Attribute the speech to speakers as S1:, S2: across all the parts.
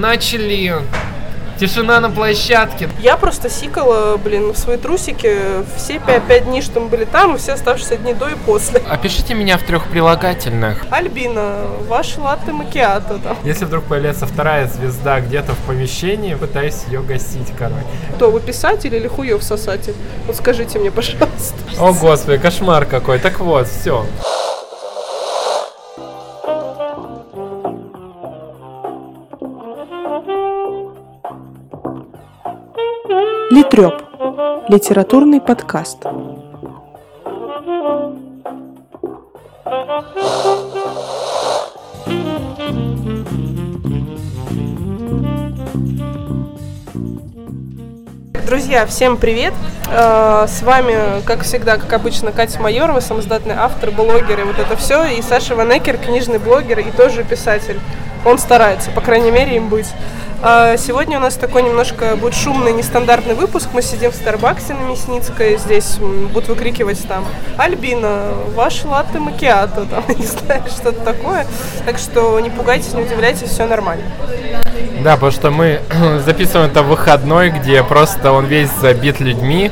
S1: Начали. Тишина на площадке.
S2: Я просто сикала, блин, в свои трусики все пять, пять дней, что мы были там, и все оставшиеся дни до и после.
S1: Опишите меня в трех прилагательных.
S2: Альбина, ваш латте макиато там.
S1: Если вдруг появляется вторая звезда где-то в помещении, пытаюсь ее гасить, короче.
S2: Кто, вы писатель или хуев сосатель? Вот скажите мне, пожалуйста.
S1: О, господи, кошмар какой. Так вот, все.
S2: Литреп. Литературный подкаст. Друзья, всем привет! Э, с вами, как всегда, как обычно, Катя Майорова, самоздатный автор, блогер и вот это все, и Саша Ванекер, книжный блогер и тоже писатель. Он старается, по крайней мере, им быть. А, сегодня у нас такой немножко будет шумный, нестандартный выпуск. Мы сидим в Старбаксе на Мясницкой. Здесь будут выкрикивать там «Альбина, ваш латте макиато», там, не знаю, что-то такое. Так что не пугайтесь, не удивляйтесь, все нормально.
S1: Да, потому что мы записываем это в выходной, где просто он весь забит людьми.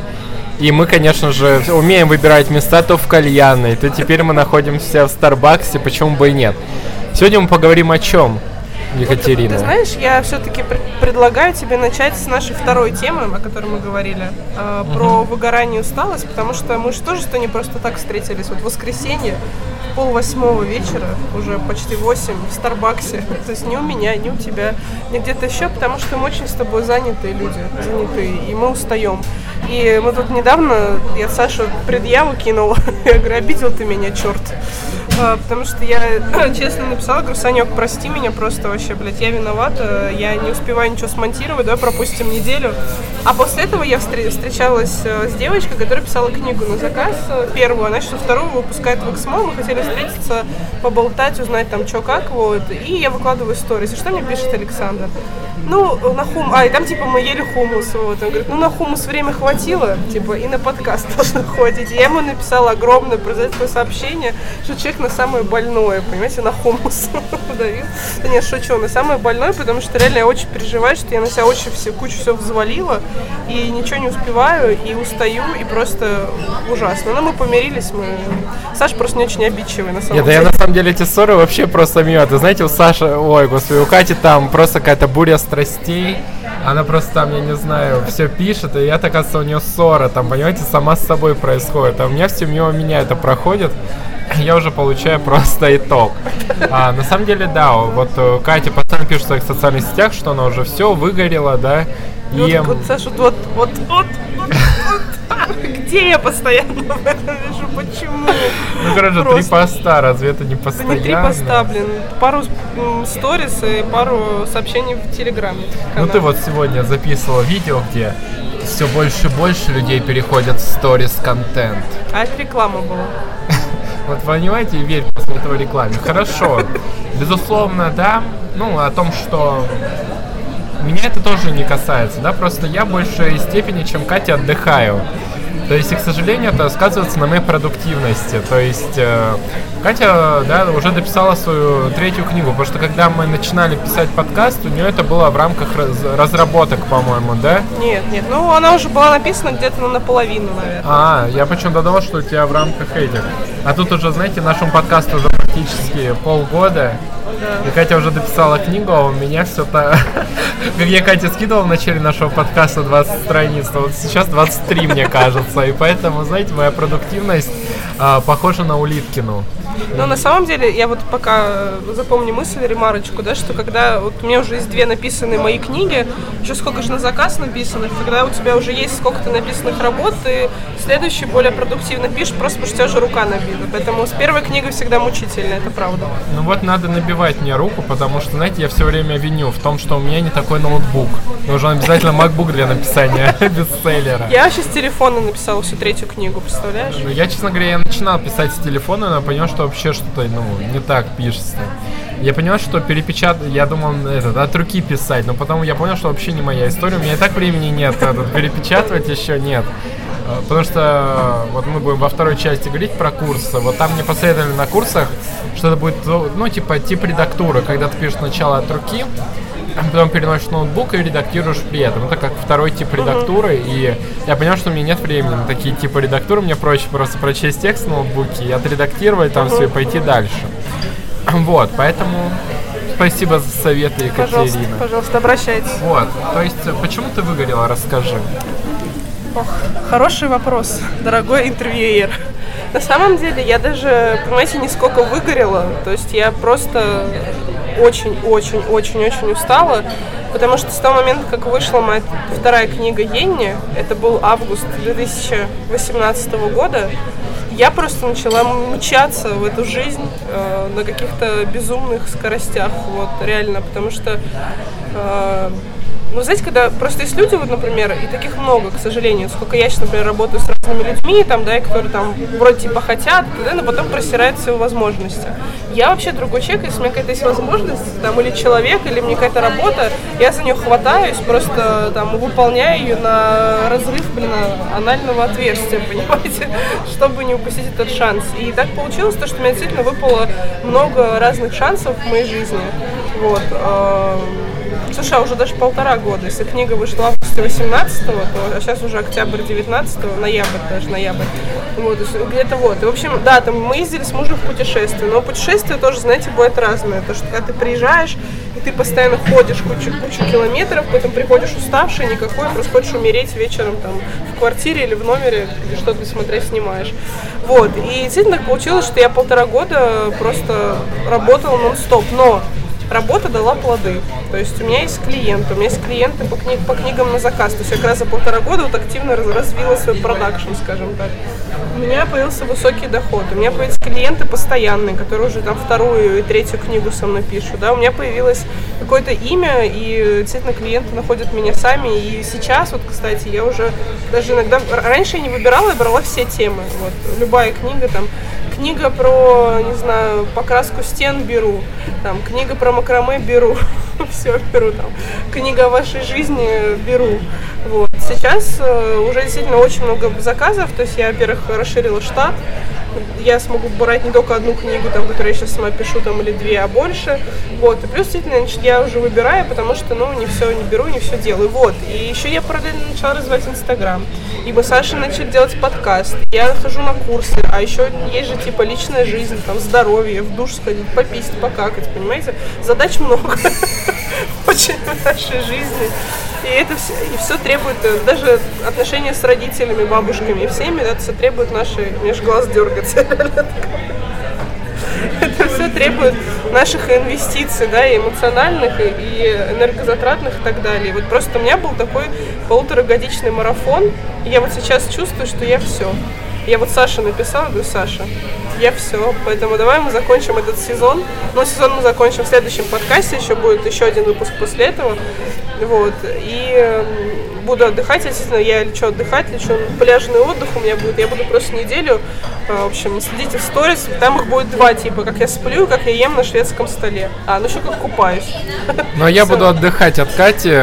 S1: И мы, конечно же, умеем выбирать места то в кальянной, то теперь мы находимся в Старбаксе, почему бы и нет. Сегодня мы поговорим о чем? Екатерина.
S2: Вот, ты знаешь, я все-таки предлагаю тебе начать с нашей второй темы, о которой мы говорили, э, угу. про выгорание и усталость, потому что мы же тоже что не просто так встретились. Вот в воскресенье, пол восьмого вечера, уже почти восемь, в Старбаксе. То есть не у меня, не у тебя, не где-то еще, потому что мы очень с тобой занятые люди, занятые, и мы устаем. И мы тут недавно, я Сашу предъяву кинула, я говорю, обидел ты меня, черт. А, потому что я честно написала, говорю, Санек, прости меня просто вообще, блядь, я виновата, я не успеваю ничего смонтировать, давай пропустим неделю. А после этого я встречалась э, с девочкой, которая писала книгу на заказ, э, первую, она сейчас вторую выпускает в Эксмо, мы хотели встретиться, поболтать, узнать там, что как, вот, и я выкладываю сторис. И что мне пишет Александр? Ну, на хум... А, и там, типа, мы ели хумус, вот. Он говорит, ну, на хумус время хватило, типа, и на подкаст должно хватить. И я ему написала огромное такое сообщение, что человек на самое больное, понимаете, на хумус давил. Да нет, шучу, на самое больное, потому что реально я очень переживаю, что я на себя очень все, кучу все взвалила, и ничего не успеваю, и устаю, и просто ужасно. Но мы помирились, мы... Саша просто не очень обидчивый, на самом
S1: Нет,
S2: деле.
S1: Да я на самом деле эти ссоры вообще просто мимо. Ты знаете, у Саши, ой, господи, у Кати там просто какая-то буря страстей. Она просто там, я не знаю, все пишет, и я, так оказывается, у нее ссора, там, понимаете, сама с собой происходит. А у меня все мимо меня это проходит я уже получаю просто итог. А, на самом деле, да, вот э, Катя постоянно пишет в своих социальных сетях, что она уже все выгорела, да.
S2: И вот, вот Саша, вот, вот, вот, вот, где я постоянно в этом вижу? Почему?
S1: Ну, короче, Просто... три поста, разве это не постоянно?
S2: Это не три поста, блин. Пару сторис и пару сообщений в Телеграме.
S1: Ну, ты вот сегодня записывала видео, где все больше и больше людей переходят в сторис контент.
S2: А это реклама была.
S1: Вот понимаете, верь после этого рекламе. Хорошо. Безусловно, да. Ну, о том, что меня это тоже не касается, да, просто я большей степени, чем Катя, отдыхаю. То есть, и, к сожалению, это сказывается на моей продуктивности. То есть, э, Катя, да, уже дописала свою третью книгу, потому что когда мы начинали писать подкаст, у нее это было в рамках раз, разработок, по-моему, да?
S2: Нет, нет, ну она уже была написана где-то ну, наполовину, наверное.
S1: А, я почему-то думал, что у тебя в рамках этих. А тут уже, знаете, нашему подкасту уже практически полгода. И Катя уже дописала книгу, а у меня все то... Как я Катя скидывал в начале нашего подкаста 20 страниц, то вот сейчас 23, мне кажется. И поэтому, знаете, моя продуктивность а, похожа на Улиткину.
S2: Но на самом деле, я вот пока запомню мысль, ремарочку, да, что когда вот у меня уже есть две написанные мои книги, еще сколько же на заказ написанных, когда у тебя уже есть сколько-то написанных работ, ты следующий более продуктивно пишешь, просто потому что у тебя уже рука набита. Поэтому с первой книгой всегда мучительно, это правда.
S1: Ну вот надо набивать мне руку, потому что, знаете, я все время виню в том, что у меня не такой ноутбук. Нужен обязательно MacBook для написания бестселлера.
S2: Я вообще с телефона написала всю третью книгу, представляешь?
S1: Ну, я, честно говоря, я начинал писать с телефона, но понял, что вообще что-то, ну, не так пишется. Я понял, что перепечатать, я думал, этот, от руки писать, но потом я понял, что вообще не моя история. У меня и так времени нет, перепечатывать еще нет. А, потому что вот мы будем во второй части говорить про курсы. Вот там мне посоветовали на курсах, что это будет, ну, типа, тип редактуры, когда ты пишешь сначала от руки, потом переносишь ноутбук и редактируешь при этом. Это как второй тип редактуры, и я понял, что у меня нет времени на такие типы редактуры, мне проще просто прочесть текст в ноутбуке и отредактировать там все и пойти дальше. Вот, поэтому спасибо за советы, Екатерина.
S2: Пожалуйста, пожалуйста, обращайтесь.
S1: Вот, то есть, почему ты выгорела, расскажи.
S2: Ох, хороший вопрос, дорогой интервьюер. На самом деле я даже, понимаете, не сколько выгорела. То есть я просто очень-очень-очень-очень устала. Потому что с того момента, как вышла моя вторая книга Енни, это был август 2018 года, я просто начала мчаться в эту жизнь э, на каких-то безумных скоростях, вот реально, потому что э, ну, знаете, когда просто есть люди, вот, например, и таких много, к сожалению, сколько я сейчас, например, работаю с разными людьми, там, да, и которые там вроде типа хотят, да, но потом просирают все возможности. Я вообще другой человек, если у меня какая-то есть возможность, там, или человек, или мне какая-то работа, я за нее хватаюсь, просто там выполняю ее на разрыв, блин, анального отверстия, понимаете, чтобы не упустить этот шанс. И так получилось, то, что у меня действительно выпало много разных шансов в моей жизни. Вот. Слушай, а уже даже полтора года. Если книга вышла в августе 18 то а сейчас уже октябрь 19 ноябрь даже, ноябрь. Вот, где-то вот. И, в общем, да, там мы ездили с мужем в путешествие. Но путешествие тоже, знаете, будет разное. То, что когда ты приезжаешь, и ты постоянно ходишь кучу, кучу километров, потом приходишь уставший, никакой, просто хочешь умереть вечером там в квартире или в номере, где что-то смотря снимаешь. Вот. И действительно получилось, что я полтора года просто работала нон-стоп. Но работа дала плоды. То есть у меня есть клиенты, у меня есть клиенты по, книг, по книгам на заказ. То есть я как раз за полтора года вот активно развила свой продакшн, скажем так. У меня появился высокий доход, у меня появились клиенты постоянные, которые уже там вторую и третью книгу со мной пишут. Да? У меня появилось какое-то имя, и действительно клиенты находят меня сами. И сейчас, вот, кстати, я уже даже иногда... Раньше я не выбирала, я брала все темы. Вот, любая книга там книга про, не знаю, покраску стен беру, там, книга про макраме беру, все беру там, книга о вашей жизни беру. Вот. Сейчас э, уже действительно очень много заказов, то есть я, во-первых, расширила штат, я смогу брать не только одну книгу, там, которую я сейчас сама пишу, там, или две, а больше. Вот. И плюс, действительно, значит, я уже выбираю, потому что, ну, не все не беру, не все делаю. Вот. И еще я параллельно начала развивать Инстаграм. И мы с Сашей начали делать подкаст. Я хожу на курсы. А еще есть же, типа, личная жизнь, там, здоровье, в душ сходить, попить, покакать, понимаете? Задач много очень в нашей жизни. И это все, и все требует, э, даже отношения с родителями, бабушками и всеми, это все требует нашей, меж глаз дергаться. Требует наших инвестиций, да, и эмоциональных, и энергозатратных и так далее. Вот просто у меня был такой полуторагодичный марафон, и я вот сейчас чувствую, что я все. Я вот Саша написала, говорю, Саша, я все. Поэтому давай мы закончим этот сезон. Но сезон мы закончим в следующем подкасте. Еще будет еще один выпуск после этого. Вот. И эм, буду отдыхать, естественно, я лечу отдыхать, лечу пляжный отдых у меня будет, я буду просто неделю, э, в общем, следите в сторис, там их будет два типа, как я сплю, как я ем на шведском столе, а, ну еще как купаюсь.
S1: Но я буду отдыхать от Кати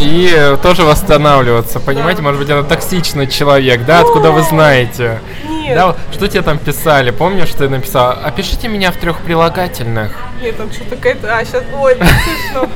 S1: и тоже восстанавливаться, понимаете, может быть, она токсичный человек, да, откуда вы знаете?
S2: Нет.
S1: Да, что тебе там писали? Помнишь, ты написал? Опишите меня в трех прилагательных.
S2: Нет, там что-то какая-то... А, сейчас... Ой, смешно.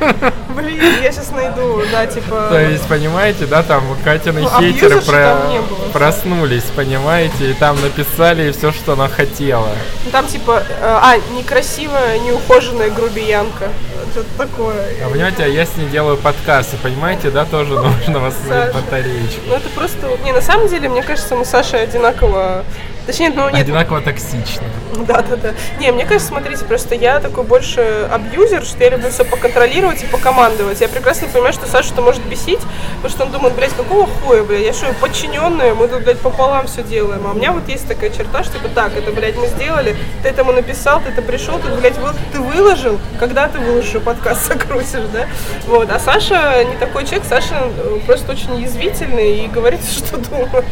S2: Блин, я сейчас найду, да, типа...
S1: То есть, понимаете, да, там Катины
S2: Ну,
S1: хейтеры
S2: было.
S1: проснулись, понимаете, и там написали все, что она хотела.
S2: Там типа... э, А, некрасивая, неухоженная грубиянка. Что-то такое.
S1: А понимаете, а я с ней делаю подкасты, понимаете, да, тоже нужно восстановить батареечку.
S2: Ну это просто... Не, на самом деле, мне кажется, мы с Сашей одинаково... Точнее, ну нет,
S1: Одинаково токсично.
S2: Да, да, да. Не, мне кажется, смотрите, просто я такой больше абьюзер, что я люблю все поконтролировать и покомандовать. Я прекрасно понимаю, что Саша это может бесить, потому что он думает, блядь, какого хуя, блядь, я что, подчиненная, мы тут, блядь, пополам все делаем. А у меня вот есть такая черта, что типа, так, это, блядь, мы сделали, ты этому написал, ты это пришел, ты, блядь, вы- ты выложил, когда ты выложишь подкаст, закрутишь, да? Вот, а Саша не такой человек, Саша э, просто очень язвительный и говорит, что думает.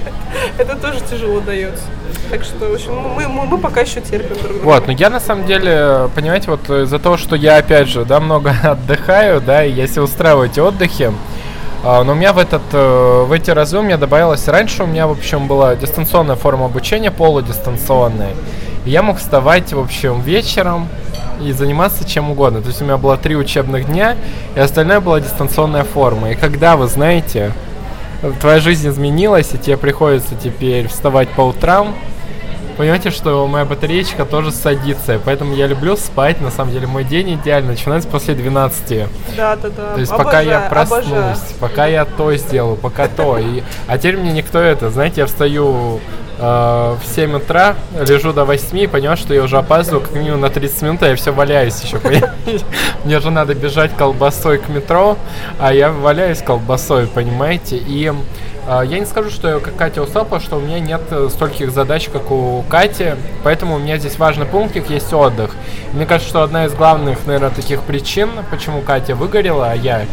S2: Это тоже тяжело дается. Так что, в общем, мы, мы, мы пока еще терпим друг друга.
S1: Вот, но я на самом деле, понимаете, вот из-за того, что я опять же, да, много отдыхаю, да, и если устраиваю эти отдыхи, а, но у меня в этот, э, в эти разы у меня добавилось, раньше у меня, в общем, была дистанционная форма обучения, полудистанционная. И я мог вставать, в общем, вечером, и заниматься чем угодно. То есть у меня было три учебных дня, и остальное была дистанционная форма. И когда, вы знаете, твоя жизнь изменилась, и тебе приходится теперь вставать по утрам, понимаете, что моя батареечка тоже садится, поэтому я люблю спать, на самом деле мой день идеально начинается после 12.
S2: Да, да, да.
S1: То есть
S2: Обожаю,
S1: пока я проснусь,
S2: обожаю.
S1: пока я то сделаю, пока то. И, а теперь мне никто это, знаете, я встаю э, в 7 утра, лежу до 8 и понимаю, что я уже опаздываю как минимум на 30 минут, а я все валяюсь еще? Мне же надо бежать колбасой к метро, а я валяюсь колбасой, понимаете? И я не скажу, что я как Катя потому что у меня нет э, стольких задач, как у Кати, поэтому у меня здесь важный пунктик есть отдых. Мне кажется, что одна из главных, наверное, таких причин, почему Катя выгорела, а я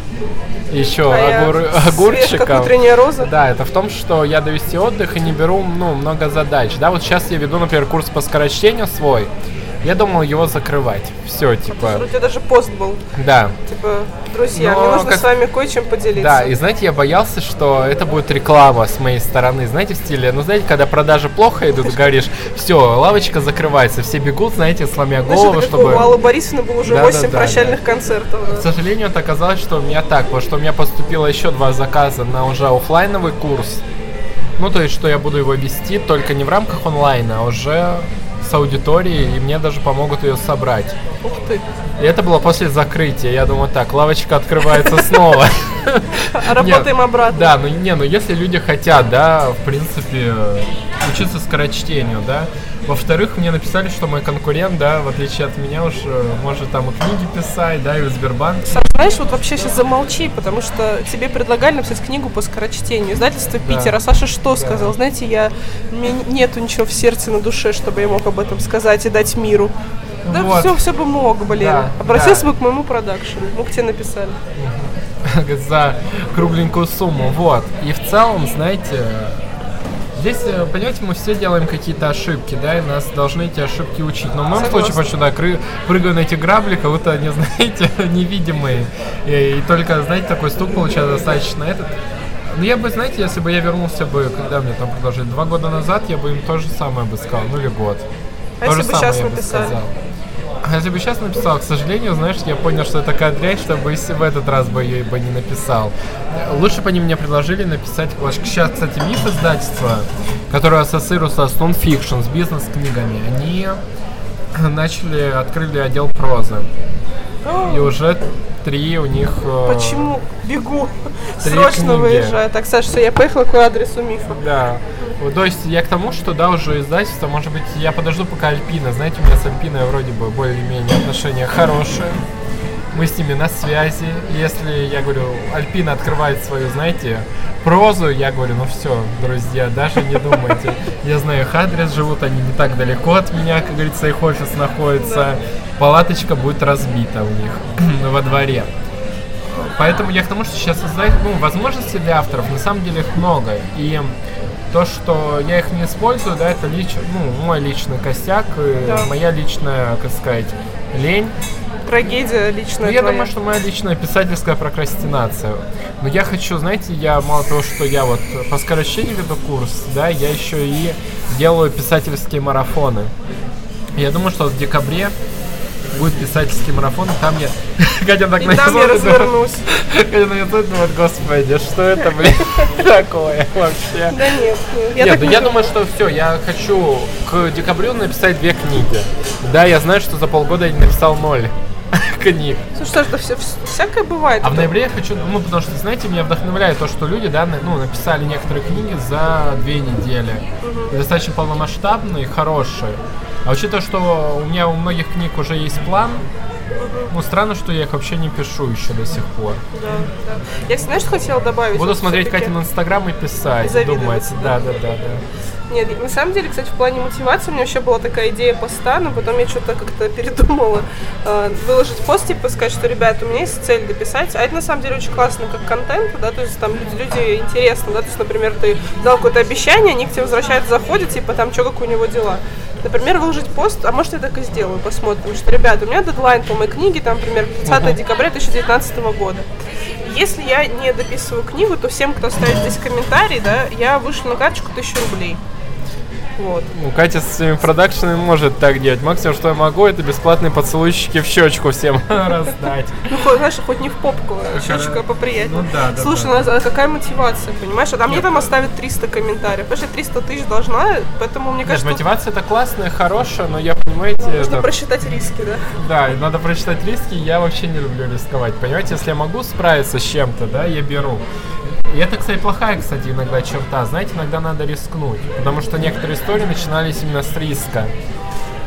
S1: еще
S2: А я
S1: огур-
S2: как
S1: огурчиком.
S2: утренняя роза.
S1: Да, это в том, что я себе отдых и не беру, ну, много задач. Да, вот сейчас я веду, например, курс по скорочтению свой. Я думал его закрывать. Все, типа,
S2: У тебя даже пост был.
S1: да.
S2: Типа, друзья,
S1: Но
S2: мне нужно
S1: как-
S2: с вами кое-чем поделиться.
S1: Да, и знаете, я боялся, что это будет реклама с моей стороны. Знаете, в стиле, ну, знаете, когда продажи плохо идут, говоришь, все, лавочка закрывается, все бегут, знаете, сломя голову, чтобы...
S2: у Аллы Борисовны было уже
S1: Да,
S2: 8
S1: да, да,
S2: прощальных концертов.
S1: К сожалению, это оказалось, что у меня так, потому что у меня поступило еще два заказа на уже оффлайновый курс. Ну, то есть, что я буду его вести только не в рамках онлайна, а уже с аудиторией, и мне даже помогут ее собрать.
S2: Ух ты.
S1: И это было после закрытия. Я думаю, так, лавочка открывается снова.
S2: Работаем обратно.
S1: Да, ну не, ну если люди хотят, да, в принципе, учиться скорочтению, да. Во-вторых, мне написали, что мой конкурент, да, в отличие от меня уж э, может там и книги писать, да, и в Сбербанке.
S2: Сам знаешь, вот вообще сейчас замолчи, потому что тебе предлагали написать книгу по скорочтению. Издательство
S1: Да.
S2: Питер. А Саша что сказал? Знаете, я, у меня нету ничего в сердце, на душе, чтобы я мог об этом сказать и дать миру. Да
S1: Вот.
S2: все, все бы мог, блин.
S1: Да,
S2: Обратился
S1: да.
S2: бы к моему продакшену. Мы к тебе написали.
S1: за кругленькую сумму, вот. И в целом, знаете, здесь, э, понимаете, мы все делаем какие-то ошибки, да, и нас должны эти ошибки учить. Но в моем
S2: Согласна.
S1: случае, почему да, кры- прыгаю на эти грабли, как будто они, знаете, невидимые. И, и только, знаете, такой стук получается достаточно этот. Ну, я бы, знаете, если бы я вернулся бы, когда мне там предложили, два года назад, я бы им то же самое бы сказал, ну или год.
S2: А
S1: То
S2: если
S1: же
S2: бы
S1: самое
S2: щас
S1: я бы
S2: написали?
S1: сказал. Если бы сейчас написал, к сожалению, знаешь, я понял, что это такая дрянь, чтобы в этот раз бы ее бы не написал. Лучше бы они мне предложили написать, вот сейчас, кстати, миф издательства, которое ассоциируется с нонфикшн, с бизнес-книгами, они начали, открыли отдел прозы. И уже три у них... э,
S2: Почему? Бегу. Срочно
S1: книги.
S2: выезжаю. Так, Саша, все, я поехала к адресу мифа.
S1: Да. Вот, То есть я к тому, что да, уже издательство, может быть, я подожду пока Альпина. Знаете, у меня с Альпиной вроде бы более-менее отношения хорошие. Мы с ними на связи. Если, я говорю, Альпина открывает свою, знаете, прозу, я говорю, ну все, друзья, даже не думайте. Я знаю их адрес, живут они не так далеко от меня, как говорится, их офис находится. Палаточка будет разбита у них во дворе. Поэтому я к тому, что сейчас создать, ну, возможностей для авторов, на самом деле их много. И то, что я их не использую, да, это лич, ну, мой личный костяк,
S2: Да.
S1: моя личная, как сказать, лень.
S2: Трагедия личная
S1: Ну, я
S2: твоя.
S1: думаю, что моя личная писательская прокрастинация. Но я хочу, знаете, я мало того, что я вот по скорочтению веду курс, да, я еще и делаю писательские марафоны. Я думаю, что в декабре будет писательский марафон, и там я... Катя так
S2: И
S1: на
S2: там я развернусь.
S1: Катя на смотрит, думает, господи, что это, блин, такое вообще?
S2: Да нет, нет.
S1: Нет, ну я
S2: думаю,
S1: что все, я хочу к декабрю написать две книги. Да, я знаю, что за полгода я не написал ноль книг.
S2: Ну что все, всякое бывает.
S1: А в ноябре я хочу, ну, потому что, знаете, меня вдохновляет то, что люди, да, ну, написали некоторые книги за две недели. И Достаточно полномасштабные, хорошие. А учитывая, что у меня у многих книг уже есть план, ну, странно, что я их вообще не пишу еще до сих пор.
S2: Да, да. Я, знаешь, хотела добавить?
S1: Буду
S2: Вот
S1: смотреть Катин инстаграм и писать,
S2: И
S1: думать.
S2: Да,
S1: да, да, да.
S2: Нет, на самом деле, кстати, в плане мотивации у меня вообще была такая идея поста, но потом я что-то как-то передумала э, выложить пост, типа сказать, что, ребят, у меня есть цель дописать. А это на самом деле очень классно как контент, да, то есть там люди, люди интересно, да, то есть, например, ты дал какое-то обещание, они к тебе возвращаются, заходят, типа там, что, как у него дела. Например, выложить пост, а может я так и сделаю, посмотрим, что, ребят, у меня дедлайн по моей книге, там, например, 30 декабря 2019 года. Если я не дописываю книгу, то всем, кто ставит здесь комментарий, да, я вышлю на карточку 1000 рублей. Вот.
S1: Ну, Катя с своими продакшенами может так делать. Максимум, что я могу, это бесплатные поцелуйщики в щечку всем раздать.
S2: Ну, знаешь, хоть не в попку, а щечка поприятнее.
S1: Ну да, да,
S2: Слушай,
S1: да.
S2: у нас а какая мотивация, понимаешь? А там мне там оставят 300 комментариев. Потому что я 300 тысяч должна, поэтому мне кажется,
S1: мотивация это классная, хорошая, но я, понимаете,
S2: нужно просчитать риски, да?
S1: Да, надо прочитать риски, я вообще не люблю рисковать. Понимаете, если я могу справиться с чем-то, да, я беру. И это, кстати, плохая, кстати, иногда черта. Знаете, иногда надо рискнуть. Потому что некоторые истории начинались именно с риска.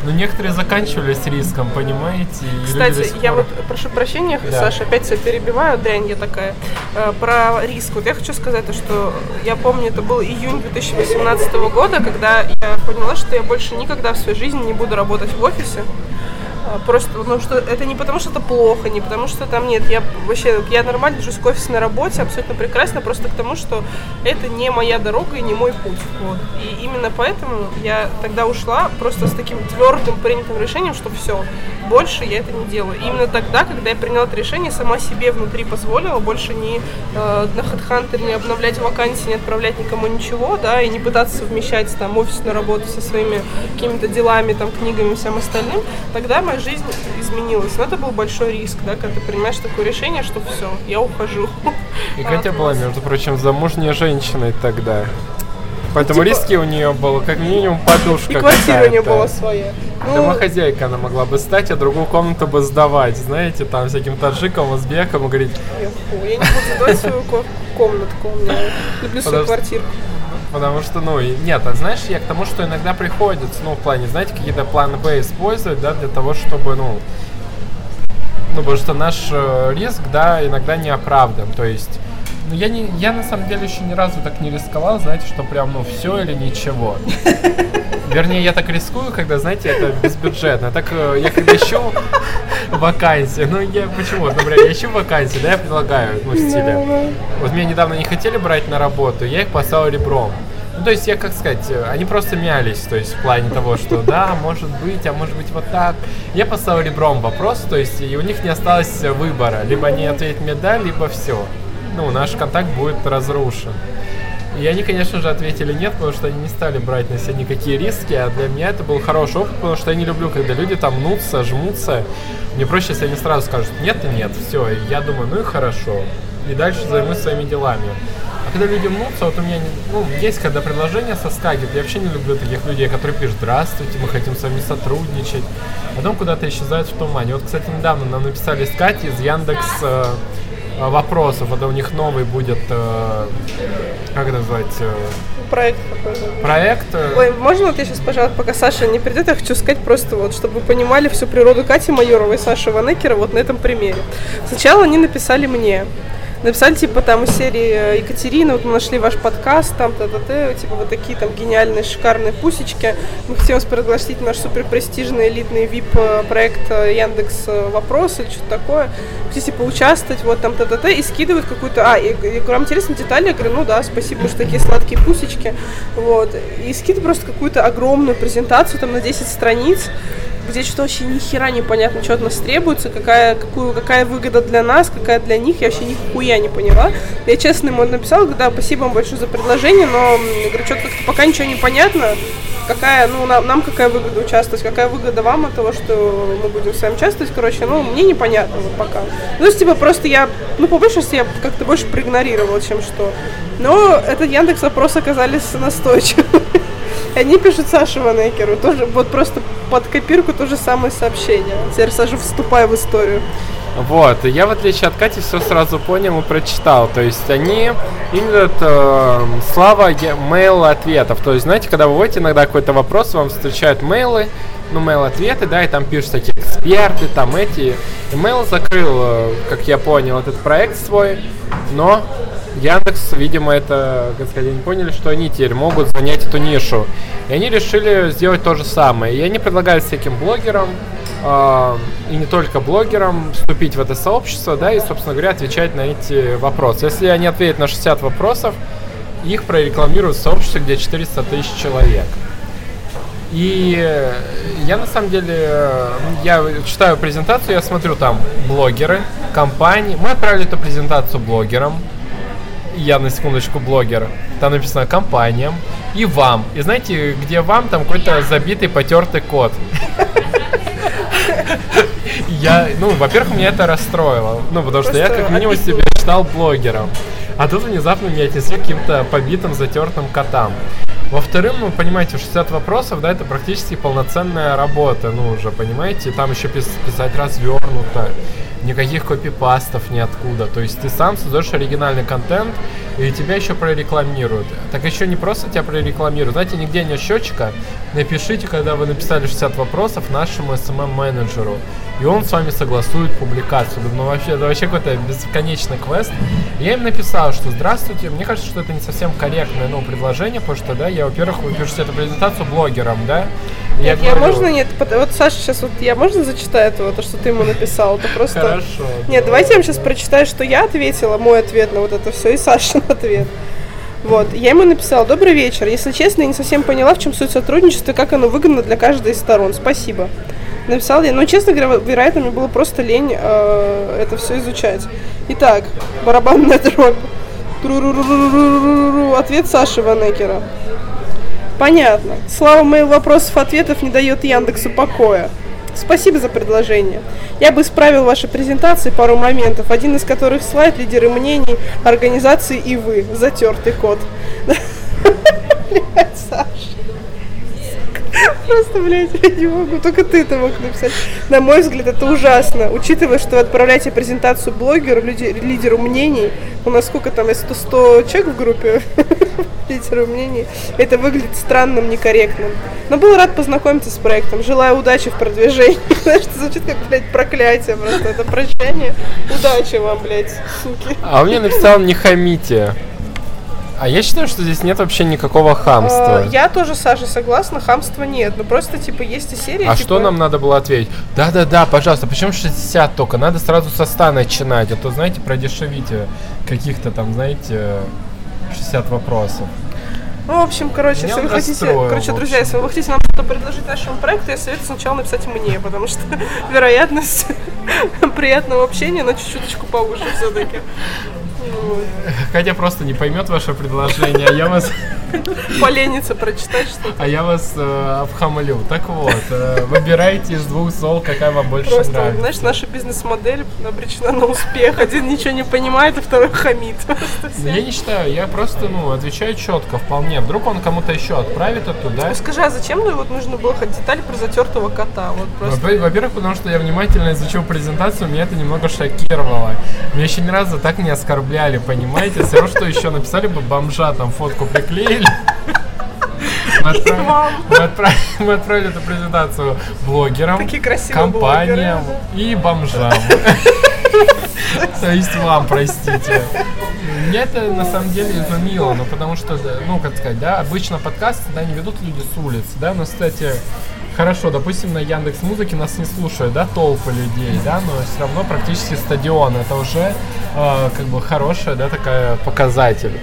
S1: Но некоторые заканчивались риском, понимаете? и
S2: Кстати, я вот прошу прощения,
S1: Да.
S2: Саша, опять тебя перебиваю, дрянь я такая. Э, Про риск. Вот я хочу сказать, то, что я помню, это был июнь 2018 года, когда я поняла, что я больше никогда в своей жизни не буду работать в офисе. А, Просто потому что это не потому, что это плохо, не потому что там нет. Я вообще я нормально держусь к офисной работе, абсолютно прекрасно, просто к тому, что это не моя дорога и не мой путь. Вот. И именно поэтому я тогда ушла просто с таким твердым принятым решением, что все, больше я это не делаю. И именно тогда, когда я приняла это решение, сама себе внутри позволила больше не э, на HeadHunter не обновлять вакансии, не отправлять никому ничего, да, и не пытаться совмещать там офисную работу со своими какими-то делами, там, книгами и всем остальным, тогда моя жизнь изменилась. Но это был большой риск, да, когда ты принимаешь такое решение, что все, я ухожу.
S1: И Катя была, между прочим, замужней женщиной тогда. Поэтому
S2: типа-
S1: риски у нее было как минимум подушка
S2: И квартира у нее была своя. Ну,
S1: Домохозяйка она могла бы стать, а другую комнату бы сдавать, знаете, там всяким таджикам, узбекам и говорить,
S2: я, не буду сдавать свою ко- комнатку, у меня люблю свою квартирку.
S1: Потому что, ну, нет, а знаешь, я к тому, что иногда приходится, ну, в плане, знаете, какие-то планы Б использовать, да, для того, чтобы, ну, ну, потому что наш э, риск, да, иногда не оправдан, то есть, ну, я, не, я на самом деле еще ни разу так не рисковал, знаете, что прям, ну, все или ничего. Вернее, я так рискую, когда, знаете, это безбюджетно. Так э, я когда ищу вакансии, ну я почему? Например, я ищу вакансии, да, я предлагаю, ну, в стиле. Вот меня недавно не хотели брать на работу, я их послал ребром. Ну, то есть, я, как сказать, э, они просто мялись, то есть, в плане того, что да, может быть, а может быть вот так. Я послал ребром вопрос, то есть, и у них не осталось выбора. Либо они ответят мне да, либо все. Ну, наш контакт будет разрушен. И они, конечно же, ответили нет, потому что они не стали брать на себя никакие риски, а для меня это был хороший опыт, потому что я не люблю, когда люди там мнутся, жмутся. Мне проще, если они сразу скажут нет и нет, все, и я думаю, ну и хорошо. И дальше займусь своими делами. А когда люди мнутся, вот у меня, ну, есть когда предложение соскакивает, я вообще не люблю таких людей, которые пишут, здравствуйте, мы хотим с вами сотрудничать, потом куда-то исчезают в тумане. Вот, кстати, недавно нам написали с Катей из Яндекс э, вопросов, это у них новый будет, э, как назвать, э,
S2: Проект какой-то.
S1: проект. э,
S2: Ой, можно вот я сейчас, пожалуйста, пока Саша не придет, я хочу сказать просто вот, чтобы вы понимали всю природу Кати Майоровой и Саши Ванекера вот на этом примере. Сначала они написали мне. Написали, типа, там, из серии э, Екатерина, вот мы нашли ваш подкаст, там, та та та типа, вот такие там гениальные, шикарные пусечки. Мы хотим вас пригласить в наш суперпрестижный элитный VIP-проект Яндекс э, Вопрос или что-то такое. Хотите поучаствовать, вот там, та та та и скидывают какую-то... А, и, говорю, вам интересны детали? Я говорю, ну да, спасибо, что такие сладкие пусечки. Вот. И скидывают просто какую-то огромную презентацию, там, на 10 страниц, где что-то вообще ни хера непонятно, что от нас требуется, какая, какую, какая выгода для нас, какая для них, я вообще нихуя не поняла. Я честно ему написала, говорю, да, спасибо вам большое за предложение, но, говорю, что-то как-то пока ничего не понятно, какая, ну, нам, нам какая выгода участвовать, какая выгода вам от того, что мы будем с вами участвовать, короче, ну, мне непонятно вот пока. Ну, есть, типа, просто я, ну, по большей я как-то больше проигнорировала, чем что. Но этот Яндекс вопрос оказались настойчивы. Они пишут Саше Ванекеру, тоже вот просто под копирку то же самое сообщение. Теперь Саша вступай в историю.
S1: Вот, я в отличие от Кати все сразу понял и прочитал. То есть они именно э, слава мейл ответов. То есть, знаете, когда вы вводите иногда какой-то вопрос, вам встречают мейлы, ну, мейл ответы, да, и там пишут такие эксперты, там эти. Мейл закрыл, э, как я понял, этот проект свой, но Яндекс, видимо, это, они поняли, что они теперь могут занять эту нишу. И они решили сделать то же самое. И они предлагают всяким блогерам, э, и не только блогерам, вступить в это сообщество, да, и, собственно говоря, отвечать на эти вопросы. Если они ответят на 60 вопросов, их прорекламируют в сообществе, где 400 тысяч человек. И э, я на самом деле, э, я читаю презентацию, я смотрю там блогеры, компании. Мы отправили эту презентацию блогерам. Я на секундочку блогер. Там написано компаниям. и вам. И знаете, где вам, там какой-то забитый, потертый код. Я, ну, во-первых, меня это расстроило. Ну, потому что я как минимум себя считал блогером. А тут внезапно меня отнесли к каким-то побитым, затертым котам. Во-вторых, ну, понимаете, 60 вопросов, да, это практически полноценная работа, ну, уже, понимаете, там еще писать развернуто, никаких копипастов ниоткуда. То есть ты сам создаешь оригинальный контент, и тебя еще прорекламируют. Так еще не просто тебя прорекламируют. Знаете, нигде нет счетчика. Напишите, когда вы написали 60 вопросов нашему SMM-менеджеру. И он с вами согласует публикацию. Ну, вообще, это вообще какой-то бесконечный квест. Я им написал, что здравствуйте, мне кажется, что это не совсем корректное ну, предложение, потому что, да, я, во-первых, вы пишете эту презентацию блогером, да,
S2: нет, я, я говорю... можно нет, вот Саша сейчас вот я можно зачитаю этого, то, что ты ему написал, это просто.
S1: Хорошо.
S2: Нет, давайте я вам сейчас прочитаю, что я ответила, мой ответ на вот это все и Сашин ответ. Вот, я ему написала, добрый вечер. Если честно, я не совсем поняла, в чем суть сотрудничества и как оно выгодно для каждой из сторон. Спасибо. Написал я, но, честно говоря, вероятно, мне было просто лень э, это все изучать. Итак, барабанная дробь. Ответ Саши Ванекера. Понятно. Слава моих вопросов-ответов не дает Яндексу покоя. Спасибо за предложение. Я бы исправил ваши презентации пару моментов, один из которых слайд лидеры мнений, организации и вы. Затертый код. Блять, Саша. Просто, блядь, я не могу. Только ты это мог написать. На мой взгляд, это ужасно. Учитывая, что вы отправляете презентацию блогеру, лидеру мнений, у нас сколько там, если 100, 100 человек в группе лидеру мнений, это выглядит странным, некорректным. Но был рад познакомиться с проектом. Желаю удачи в продвижении. Знаешь, это звучит как, блядь, проклятие просто. Это прощание. Удачи вам, блядь, суки.
S1: А мне написал не хамите. А я считаю, что здесь нет вообще никакого хамства.
S2: А, я тоже, Саша, согласна, хамства нет. Но просто, типа, есть и серии.
S1: А
S2: типа...
S1: что нам надо было ответить? Да-да-да, пожалуйста, почему 60 только? Надо сразу со 100 начинать, а то, знаете, продешевите каких-то там, знаете, 60 вопросов.
S2: Ну, в общем, короче, Меня если вы хотите, короче, друзья, если вы хотите нам что-то предложить нашему проекту, я советую сначала написать мне, потому что вероятность приятного общения на чуть-чуточку повыше все-таки.
S1: Катя просто не поймет ваше предложение, а я вас...
S2: Поленится прочитать что-то.
S1: А я вас э, обхамлю. Так вот, э, выбирайте из двух зол, какая вам больше просто, нравится.
S2: знаешь, наша бизнес-модель обречена на успех. Один ничего не понимает, а второй хамит.
S1: Ну, я не считаю, я просто, ну, отвечаю четко, вполне. Вдруг он кому-то еще отправит оттуда.
S2: Ну, скажи, а зачем ну, вот нужно было хоть детали про затертого кота? Вот
S1: просто... Во-первых, потому что я внимательно изучил презентацию, меня это немного шокировало. Меня еще ни разу так не оскорбляли, понимаете? Все равно, что еще написали бы бомжа, там фотку приклеили. Мы отправили, мы, отправили, мы отправили эту презентацию блогерам, компаниям блогеры, да? и бомжам. То есть вам, простите. Меня это на самом деле изумило, ну потому что, ну как сказать, да, обычно подкасты, да, не ведут люди с улиц, да, но, кстати, хорошо, допустим, на Яндекс Музыке нас не слушают, да, толпы людей, да, но все равно практически стадион. Это уже э, как бы хорошая, да, такая показатель.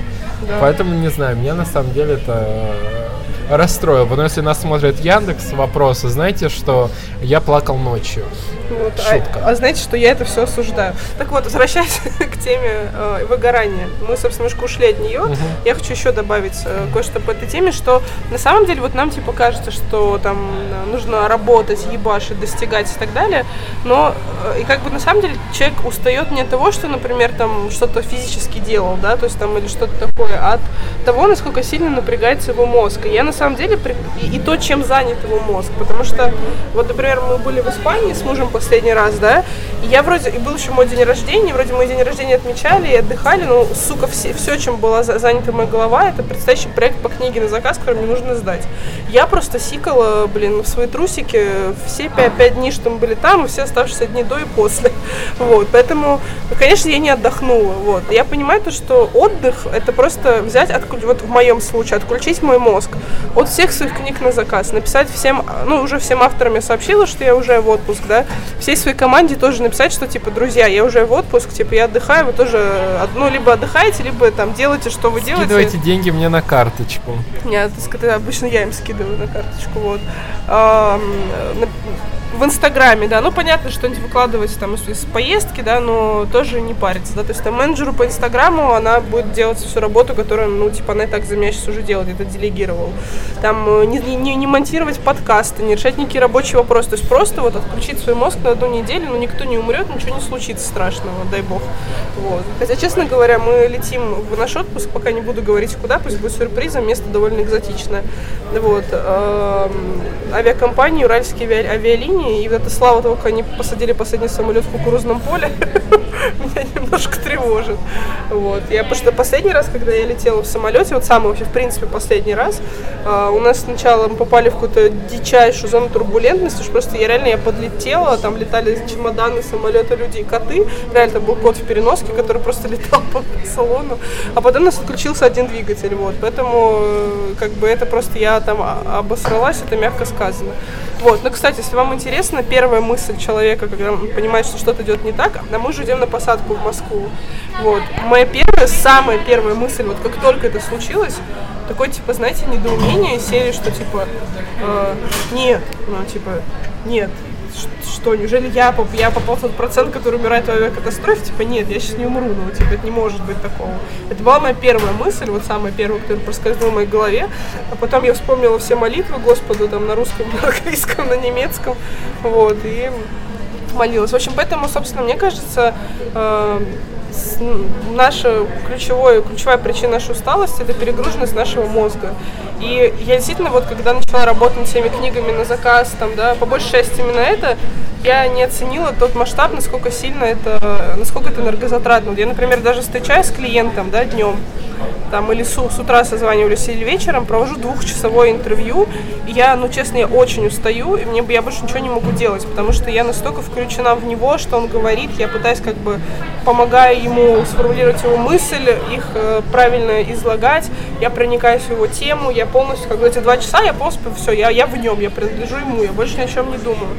S1: Да. Поэтому не знаю, мне на самом деле это расстроил. Потому если нас смотрит Яндекс вопросы, знаете, что я плакал ночью.
S2: Вот, а, Шутка. А, а знаете, что я это все осуждаю. Так вот, возвращаясь к теме э, выгорания. Мы, собственно, немножко ушли от нее. Угу. Я хочу еще добавить э, кое-что по этой теме, что на самом деле вот нам типа кажется, что там нужно работать, ебашить, достигать и так далее. Но э, и как бы на самом деле человек устает не от того, что, например, там что-то физически делал, да, то есть там или что-то такое, а от того, насколько сильно напрягается его мозг. И я на самом деле и, и то, чем занят его мозг. Потому что, вот, например, мы были в Испании с мужем последний раз, да, и я вроде, и был еще мой день рождения, вроде мой день рождения отмечали и отдыхали, но, сука, все, все чем была занята моя голова, это предстоящий проект по книге на заказ, который мне нужно сдать. Я просто сикала, блин, в свои трусики все пять, пять дней, что мы были там, и все оставшиеся дни до и после. Вот, поэтому, конечно, я не отдохнула, вот. Я понимаю то, что отдых, это просто взять, отклю... вот в моем случае, отключить мой мозг от всех своих книг на заказ, написать всем, ну, уже всем авторам я сообщила, что я уже в отпуск, да, всей своей команде тоже написать, что, типа, друзья, я уже в отпуск, типа, я отдыхаю, вы тоже, ну, либо отдыхаете, либо там делайте, что вы делаете.
S1: Скидывайте деньги мне на карточку.
S2: Нет, обычно я им скидываю на карточку, вот В Инстаграме, да. Ну, понятно, что-нибудь выкладывать там из, из поездки, да, но тоже не париться, да. То есть там менеджеру по Инстаграму она будет делать всю работу, которую, ну, типа, она и так за меня сейчас уже делает, это делегировал. Там э, не, не, не монтировать подкасты, не решать никакие рабочие вопросы. То есть просто вот отключить свой мозг на одну неделю, ну, никто не умрет, ничего не случится страшного, дай бог. Вот. Хотя, честно говоря, мы летим в наш отпуск, пока не буду говорить куда, пусть будет сюрпризом, место довольно экзотичное. Вот. Эм, авиакомпании, уральские авиалинии, и вот это слава того, как они посадили последний самолет в кукурузном поле, меня немножко тревожит. Вот. Я, потому что последний раз, когда я летела в самолете, вот самый вообще, в принципе, последний раз, э, у нас сначала мы попали в какую-то дичайшую зону турбулентности, что просто я реально я подлетела, там летали чемоданы, самолеты, люди и коты. Реально, там был кот в переноске, который просто летал по салону. А потом у нас отключился один двигатель, вот. Поэтому, э, как бы, это просто я там обосралась, это мягко сказано. Вот. Но, кстати, если вам интересно, первая мысль человека, когда он понимает, что что-то идет не так, а мы уже идем на посадку в Москву. Вот. Моя первая, самая первая мысль, вот как только это случилось, такой, типа, знаете, недоумение серии, что, типа, э, нет, ну, типа, нет, что, неужели я, я попал в тот процент, который умирает в авиакатастрофе? Типа, нет, я сейчас не умру, ну, типа, это не может быть такого. Это была моя первая мысль, вот самая первая, которая проскользнула в моей голове. А потом я вспомнила все молитвы Господу, там, на русском, на английском, на немецком, вот, и молилась. В общем, поэтому, собственно, мне кажется, э, наша ключевая, ключевая причина нашей усталости – это перегруженность нашего мозга. И я действительно, вот когда начала работать над всеми книгами на заказ, там, да, по большей части именно это, я не оценила тот масштаб, насколько сильно это, насколько это энергозатратно. Я, например, даже встречаюсь с клиентом, да, днем, там, или с, с утра созванивались, или вечером, провожу двухчасовое интервью, и я, ну, честно, я очень устаю, и мне, я больше ничего не могу делать, потому что я настолько включена в него, что он говорит, я пытаюсь как бы, помогая ему сформулировать его мысль, их э, правильно излагать, я проникаюсь в его тему, я полностью, как бы эти два часа, я полностью, все, я, я в нем, я принадлежу ему, я больше ни о чем не думаю.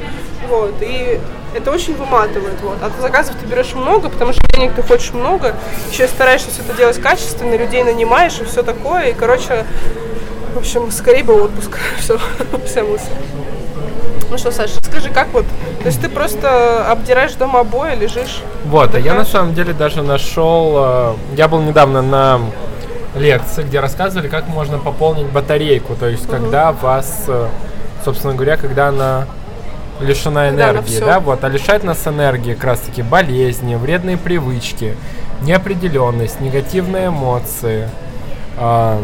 S2: Вот, и это очень выматывает. Вот. А заказов ты берешь много, потому что денег ты хочешь много, еще стараешься все это делать качественно, людей нанимаешь и все такое. И, короче, в общем, скорее бы отпуск. Все, вся мысль. Ну что, Саша, скажи, как вот, то есть ты просто обдираешь дома обои, лежишь?
S1: Вот, а я на самом деле даже нашел, э, я был недавно на лекции, где рассказывали, как можно пополнить батарейку, то есть угу. когда вас, э, собственно говоря, когда она лишена энергии, да, вот, а лишает нас энергии как раз таки болезни, вредные привычки, неопределенность, негативные эмоции, э,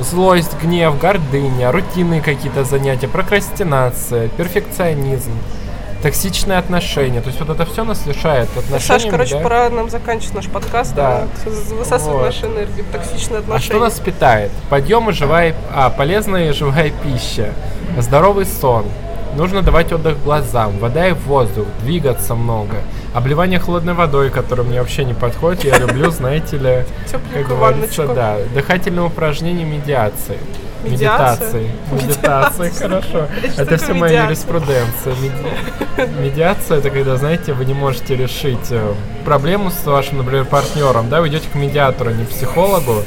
S1: злость, гнев, гордыня, рутинные какие-то занятия, прокрастинация, перфекционизм, токсичные отношения. То есть вот это все нас лишает отношений.
S2: Саш, короче, да? пора нам заканчивать наш подкаст. Да. Высасывать вот. нашу энергию, токсичные отношения. А
S1: что нас питает? Подъем и живая... А, полезная и живая пища. Здоровый сон. Нужно давать отдых глазам, вода и воздух, двигаться много. Обливание холодной водой, которая мне вообще не подходит, я люблю, знаете ли, как говорится, да, дыхательные упражнения, медиации. Медитации. Медитации, хорошо. Это все моя юриспруденция. Медиация это когда, знаете, вы не можете решить э, проблему с вашим, например, партнером, да, вы идете к медиатору, не психологу,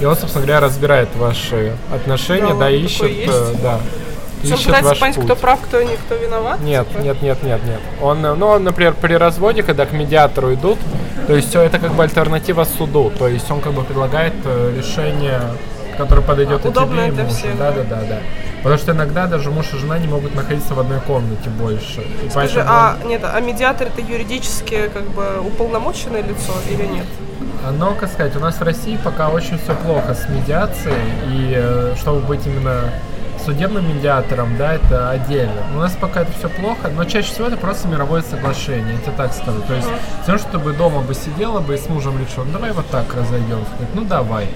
S1: и он, собственно говоря, разбирает ваши отношения, да, ищет, э, да,
S2: ищет пытается ваш понять, путь. кто прав, кто не, кто виноват?
S1: Нет, типа? нет, нет, нет, нет. Он, ну, он, например, при разводе, когда к медиатору идут, то есть все это как бы альтернатива суду, то есть он как бы предлагает э, решение, которое подойдет а, и тебе, и мужу. Всем, да, да, да, да. Потому что иногда даже муж и жена не могут находиться в одной комнате больше.
S2: И Скажи, а нет, а медиатор это юридически как бы уполномоченное лицо или нет?
S1: Но, как сказать, у нас в России пока очень все плохо с медиацией, и э, чтобы быть именно судебным медиатором, да, это отдельно. У нас пока это все плохо, но чаще всего это просто мировое соглашение, я тебе так скажу. То есть, все, чтобы дома бы сидела бы и с мужем решила, ну давай вот так разойдемся. ну давай.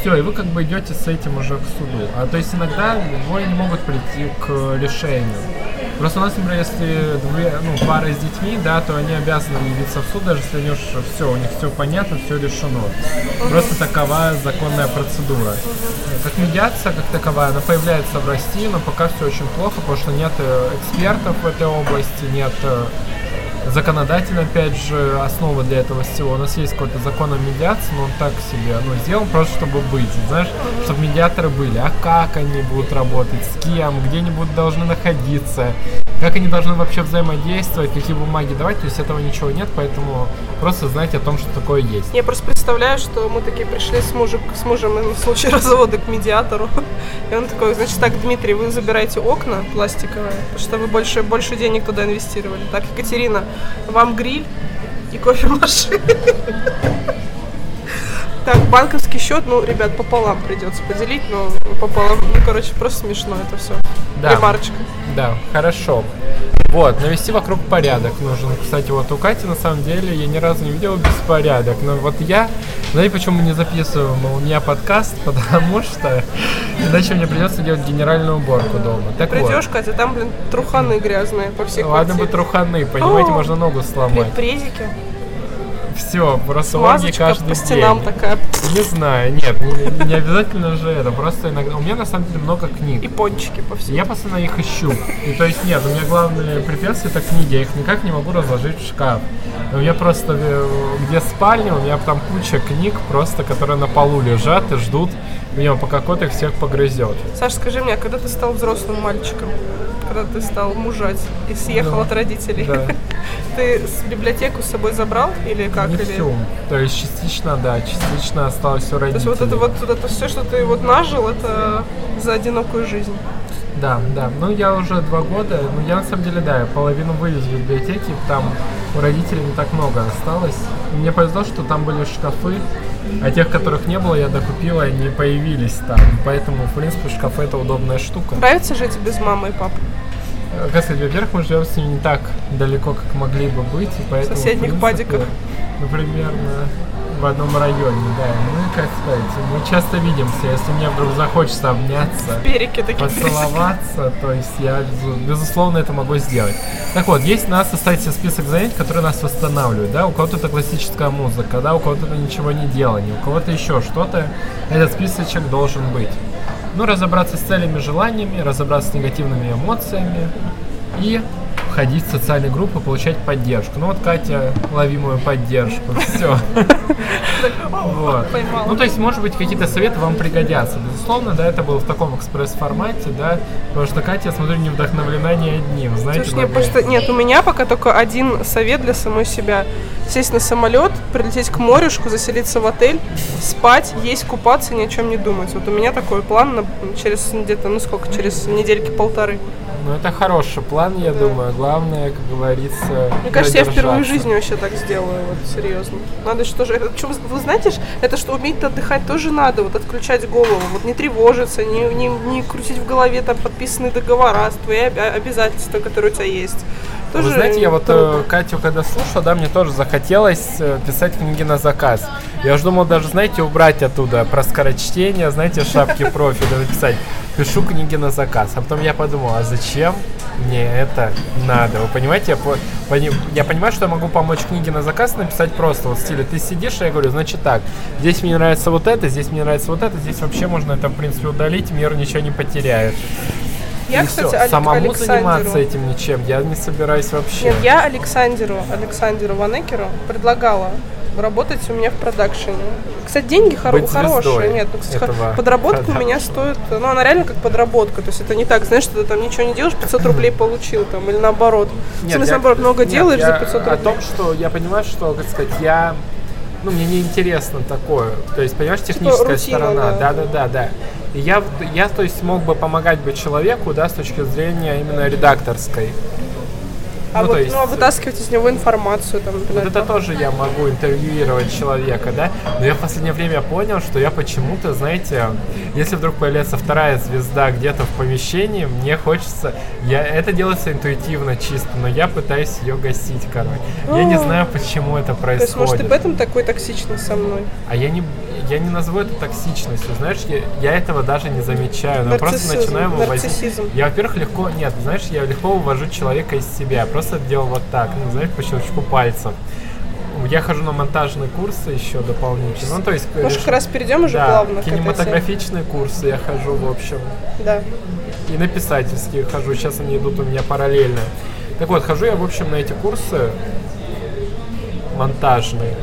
S1: Все, и вы как бы идете с этим уже к суду. А то есть иногда двое не могут прийти к решению. Просто у нас, например, если две, ну, пара с детьми, да, то они обязаны явиться в суд, даже если у них все, у них все понятно, все решено. Просто такова законная процедура. Как медиация, как таковая, она появляется в России, но пока все очень плохо, потому что нет э, экспертов в этой области, нет законодательно, опять же, основа для этого всего. У нас есть какой-то закон о медиации, но он так себе, ну, сделан просто, чтобы быть, знаешь, чтобы медиаторы были. А как они будут работать, с кем, где они будут должны находиться, как они должны вообще взаимодействовать, какие бумаги давать, то есть этого ничего нет, поэтому просто знайте о том, что такое есть.
S2: Я просто представляю, что мы такие пришли с, мужик, с мужем в случае развода к медиатору, и он такой, значит, так, Дмитрий, вы забираете окна пластиковые, потому что вы больше, больше денег туда инвестировали. Так, Екатерина, вам гриль и кофемашина. Так, банковский счет, ну, ребят, пополам придется поделить, но пополам, ну, короче, просто смешно это все.
S1: Да.
S2: Ремарочка.
S1: Да, хорошо. Вот, навести вокруг порядок нужен. Кстати, вот у Кати на самом деле я ни разу не видел беспорядок. Но вот я, знаете, почему мы не записываем у меня подкаст? Потому что иначе мне придется делать генеральную уборку дома. Так
S2: Придешь,
S1: вот.
S2: Катя, там, блин, труханы грязные по всей
S1: Ладно бы
S2: квартире.
S1: труханы, понимаете,
S2: О,
S1: можно ногу сломать.
S2: Презики.
S1: Все,
S2: Смазочка
S1: каждый
S2: по стенам
S1: день.
S2: такая.
S1: Не знаю, нет, не, не обязательно же это. Просто иногда... У меня на самом деле много книг.
S2: И пончики по всей.
S1: Я постоянно их ищу. И то есть нет, у меня главное препятствие это книги. Я их никак не могу разложить в шкаф. У меня просто э, где спальня, у меня там куча книг просто, которые на полу лежат и ждут, видимо, пока кот их всех погрызет.
S2: Саша, скажи мне, а когда ты стал взрослым мальчиком? Когда ты стал мужать и съехал
S1: Ну,
S2: от родителей?
S1: да.
S2: Ты с библиотеку с собой забрал или как?
S1: Не
S2: или...
S1: всю. То есть частично, да, частично осталось у
S2: То есть
S1: родителей.
S2: вот это вот, это все, что ты вот нажил, это за одинокую жизнь.
S1: Да, да. Ну, я уже два года, ну, я на самом деле, да, я половину вывез в библиотеки, там у родителей не так много осталось. И Мне повезло, что там были шкафы, а тех, которых не было, я докупил, и они появились там. Поэтому, в принципе, шкафы это удобная штука.
S2: Нравится жить без мамы и папы?
S1: Э, Как сказать, во-первых, мы живем с ними не так далеко, как могли бы быть, и поэтому, в
S2: соседних
S1: принципе,
S2: падиках.
S1: Ну, примерно в одном районе, да. Ну, и, как сказать, мы часто видимся, если мне вдруг захочется обняться,
S2: такие.
S1: поцеловаться, то есть я, безу- безусловно, это могу сделать. Так вот, есть у нас, кстати, список занятий, которые нас восстанавливают, да, у кого-то это классическая музыка, да, у кого-то это ничего не делание, у кого-то еще что-то, этот списочек должен быть. Ну, разобраться с целями, желаниями, разобраться с негативными эмоциями и входить в социальные группы, получать поддержку. Ну вот Катя, лови мою поддержку, все. Вот. Ну, то есть, может быть, какие-то советы вам пригодятся. Безусловно, да, это было в таком экспресс-формате, да, потому что Катя, я смотрю, не вдохновлена ни одним, знаете,
S2: Слушай, нет, просто нет, у меня пока только один совет для самой себя. Сесть на самолет, прилететь к морюшку, заселиться в отель, спать, есть, купаться, ни о чем не думать. Вот у меня такой план на, через где-то, ну сколько, через недельки полторы.
S1: Ну, это хороший план, я думаю. Главное, как говорится,
S2: Мне кажется, я впервые в жизни вообще так сделаю, вот серьезно. Надо что же, это, что, вы- знаете, это что уметь отдыхать тоже надо, вот отключать голову, вот не тревожиться, не, не, не крутить в голове там подписанные договора, твои обя- обязательства, которые у тебя есть. Тоже
S1: Вы знаете, я вот э, Катю когда слушал, да, мне тоже захотелось э, писать книги на заказ. Я уже думал даже, знаете, убрать оттуда про скорочтение, знаете, шапки профиля написать. Пишу книги на заказ. А потом я подумал, а зачем мне это надо? Вы понимаете, я, по- пони- я понимаю, что я могу помочь книги на заказ написать просто вот в стиле ты сидишь, и я говорю, значит так, здесь мне нравится вот это, здесь мне нравится вот это, здесь вообще можно это, в принципе, удалить, мир ничего не потеряет.
S2: Я,
S1: И
S2: кстати. Алек-
S1: Самому
S2: Александру-
S1: заниматься этим ничем я не собираюсь вообще.
S2: Нет, я Александру, Александру Ванекеру предлагала работать у меня в продакшене. Кстати, деньги хоро- хорошие. Нет, ну, кстати, подработка у меня
S1: продакшена.
S2: стоит, ну, она реально как подработка. То есть это не так, знаешь, что ты там ничего не делаешь, 500 рублей получил там, или наоборот. в смысле,
S1: я-
S2: наоборот, много
S1: нет,
S2: делаешь
S1: я
S2: за 500 рублей.
S1: О том, что я понимаю, что, как сказать, я ну, мне не интересно такое. То есть, понимаешь, техническая
S2: рутина,
S1: сторона.
S2: да.
S1: Да, да, да, да. Я, я, то есть, мог бы помогать бы человеку, да, с точки зрения именно редакторской.
S2: А
S1: ну,
S2: вот,
S1: то есть-
S2: ну, а вытаскивать из него информацию, там, например,
S1: Вот это тоже я могу интервьюировать человека, да? Но я в последнее время понял, что я почему-то, знаете, если вдруг появляется вторая звезда где-то в помещении, мне хочется... Я, это делается интуитивно чисто, но я пытаюсь ее гасить, короче. Я не
S2: А.
S1: знаю, почему это
S2: То есть, может, ты
S1: происходит.
S2: поэтому такой токсичный со мной?
S1: А я не, я не назову это токсичностью, знаешь, я, я этого даже не замечаю, но я просто начинаю вывозить.
S2: нарциссизм.
S1: Я, во-первых, легко, нет, знаешь, я легко вывожу человека из себя, просто делал вот так, ну, знаешь, по щелчку пальцев. Я хожу на монтажные курсы еще дополнительно, ну, то есть...
S2: Может,
S1: реш-
S2: как раз перейдем уже
S1: да,
S2: плавно
S1: кинематографичные курсы я хожу, в общем,
S2: Да.
S1: и на писательские хожу, сейчас они идут у меня параллельно. Так вот, хожу я, в общем, на эти курсы монтажные.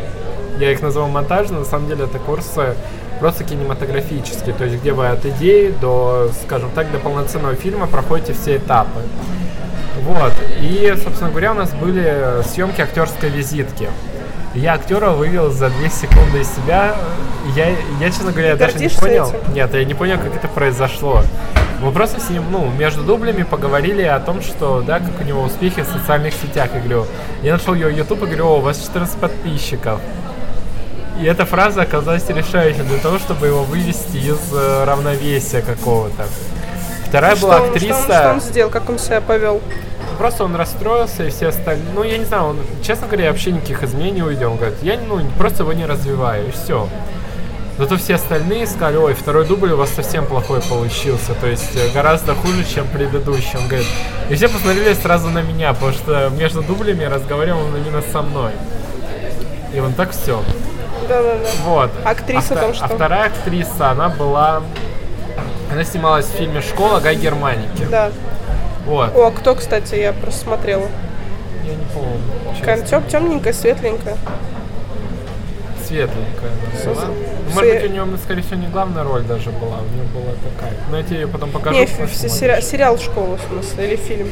S1: Я их называю монтажные, на самом деле это курсы просто кинематографические, то есть где вы от идеи до, скажем так, до полноценного фильма проходите все этапы. Вот. И, собственно говоря, у нас были съемки актерской визитки. Я актера вывел за 2 секунды из себя. Я, я честно говоря, даже не понял.
S2: этим?
S1: Нет, я не понял, как это произошло. Мы просто с ним, ну, между дублями поговорили о том, что, да, как у него успехи в социальных сетях. Я говорю, я нашел его YouTube и говорю, о, у вас 14 подписчиков. И эта фраза оказалась решающей для того, чтобы его вывести из э, равновесия какого-то. Вторая
S2: Что
S1: была
S2: он-
S1: актриса.
S2: Что он, что он сделал, как он себя повел?
S1: Просто он расстроился, и все остальные... Ну, я не знаю, он, честно говоря, я вообще никаких изменений не увидел. Он говорит, я ну, просто его не развиваю, и все. Зато все остальные сказали, ой, второй дубль у вас совсем плохой получился, то есть э, гораздо хуже, чем предыдущий. Он говорит, и все посмотрели сразу на меня, потому что между дублями разговаривал он именно со мной. И вот так все.
S2: Да-да-да.
S1: Вот.
S2: Актриса
S1: а,
S2: там что?
S1: а вторая актриса, она была... Она снималась в фильме «Школа» Гай Германики.
S2: Да.
S1: Вот.
S2: О, а кто, кстати, я просто смотрела.
S1: Я не помню.
S2: Тем, темненькая, светленькая.
S1: Светленькая она была. Ну, Может быть, у нее, скорее всего, не главная роль даже была, у нее была такая. Но я тебе ее потом покажу.
S2: Не, фи- сериал, сериал «Школа», в смысле, или фильм.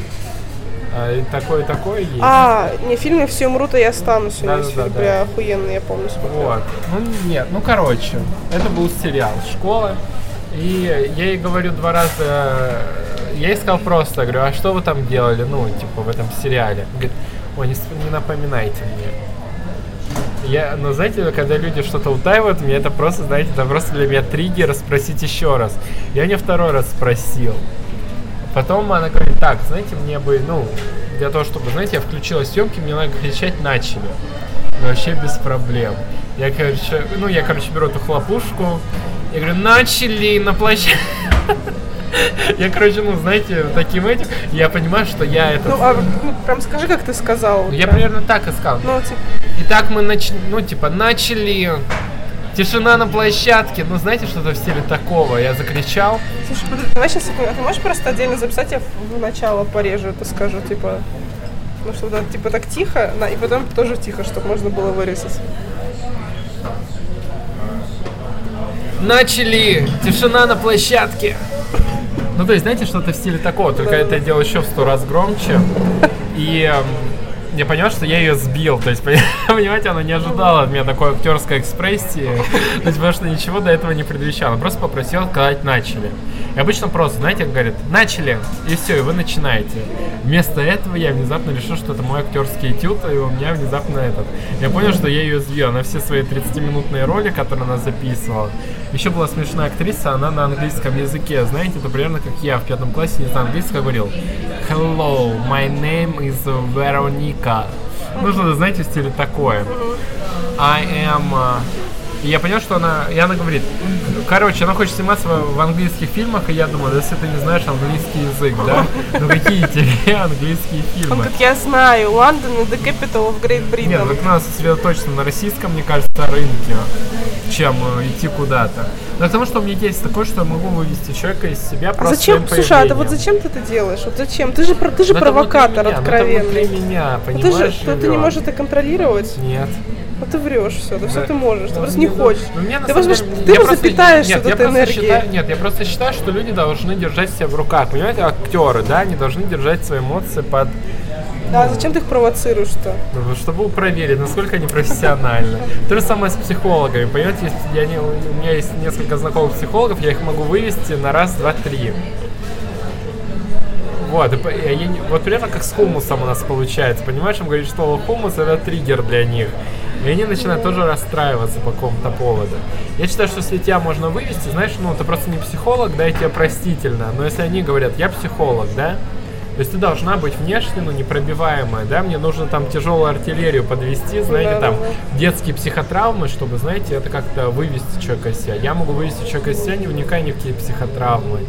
S1: А, и такое, такое есть.
S2: А, не, в фильме «Все умрут, и я останусь». Него есть
S1: Да-да-да,
S2: фильм, бля, охуенный, я помню, смотрела.
S1: Вот. Ну, нет, ну, короче, это был сериал «Школа». И я ей говорю два раза, я ей сказал просто, говорю, а что вы там делали, ну, типа, в этом сериале? Говорит, ой, не, не напоминайте мне. Я, ну, знаете, когда люди что-то утаивают, мне это просто, знаете, это просто для меня триггер спросить еще раз. Я не второй раз спросил. Потом она говорит, так, знаете, мне бы, ну, для того, чтобы, знаете, я включила съемки, мне надо кричать начали. Вообще без проблем. Я, короче, ну, я, короче, беру эту хлопушку, я говорю, начали на площадке. Я, короче, ну, знаете, таким этим, я понимаю, что я это...
S2: Ну, а ну, прям скажи, как ты сказал.
S1: Я
S2: прям.
S1: примерно так и сказал.
S2: Ну, типа,
S1: Итак, мы нач... ну, типа, начали. Тишина на площадке. Ну, знаете, что-то в стиле такого. Я закричал.
S2: слушай, подожди, давай сейчас, а ты можешь просто отдельно записать, я в начало порежу это скажу, типа, ну, что да, типа так тихо, и потом тоже тихо, чтобы можно было вырезать.
S1: Начали. Тишина на площадке. Ну, то есть, знаете, что-то в стиле такого, только это я делал еще в сто раз громче. И эм, я понял, что я ее сбил. То есть, понимаете, она не ожидала от меня такой актерской экспрессии. Есть, потому что ничего до этого не предвещало. Просто попросила сказать «начали». И обычно просто, знаете, говорит «начали», и все, и вы начинаете. Вместо этого я внезапно решил, что это мой актерский этюд, и у меня внезапно этот. Я понял, что я ее сбил. Она все свои 30-минутные роли, которые она записывала. Еще была смешная актриса, она на английском языке. Знаете, это примерно как я в пятом классе не знаю английского говорил. Hello, my name is Veronica. Ну, что-то, знаете, в стиле такое. I am... И я понял, что она... И она говорит... Короче, она хочет сниматься в, английских фильмах, и я думаю, да если ты не знаешь английский язык, да? Ну какие тебе английские
S2: Он
S1: фильмы?
S2: говорит, я знаю, Лондон — the capital of Great
S1: Нет,
S2: Britain.
S1: так надо сосредоточиться на российском, мне кажется, рынке, чем э, идти куда-то. Но к тому, что у меня есть такое, что я могу вывести человека из себя
S2: А
S1: просто
S2: зачем, слушай, а это вот зачем ты это делаешь? Вот зачем? Ты же, ты же
S1: Ну,
S2: провокатор
S1: меня, ну, это внутри
S2: откровенный.
S1: меня,
S2: Ну,
S1: понимаешь,
S2: ты же ты не можешь это контролировать?
S1: Нет.
S2: Ну ты врешь все, да, все ты можешь, ты
S1: Ну,
S2: просто не
S1: ну,
S2: хочешь.
S1: ну, мне
S2: Ты просто,
S1: деле-
S2: ты просто питаешься
S1: нет,
S2: этой энергией.
S1: считаю- нет, я просто считаю, что люди должны держать себя в руках. Понимаете, актеры, да, они должны держать свои эмоции под
S2: Да, зачем ты их провоцируешь-то?
S1: Ну, чтобы проверить, насколько они профессиональны. То же самое с психологами. Понимаете, я не, у меня есть несколько знакомых психологов, я их могу вывести на раз, два, три. Вот, и и вот примерно как с хумусом у нас получается. Понимаешь, им говорит, что хумус это триггер для них. И они начинают тоже расстраиваться по какому-то поводу. Я считаю, что если тебя можно вывести, знаешь, ну ты просто не психолог, да, и тебе простительно. Но если они говорят, я психолог, да, то есть ты должна быть внешне, ну, непробиваемая, да, мне нужно там тяжелую артиллерию подвести, знаете,
S2: Да,
S1: там
S2: да,
S1: детские психотравмы, чтобы, знаете, это как-то вывести человека из себя. Я могу вывести человека из себя, не вникая ни в какие психотравмы.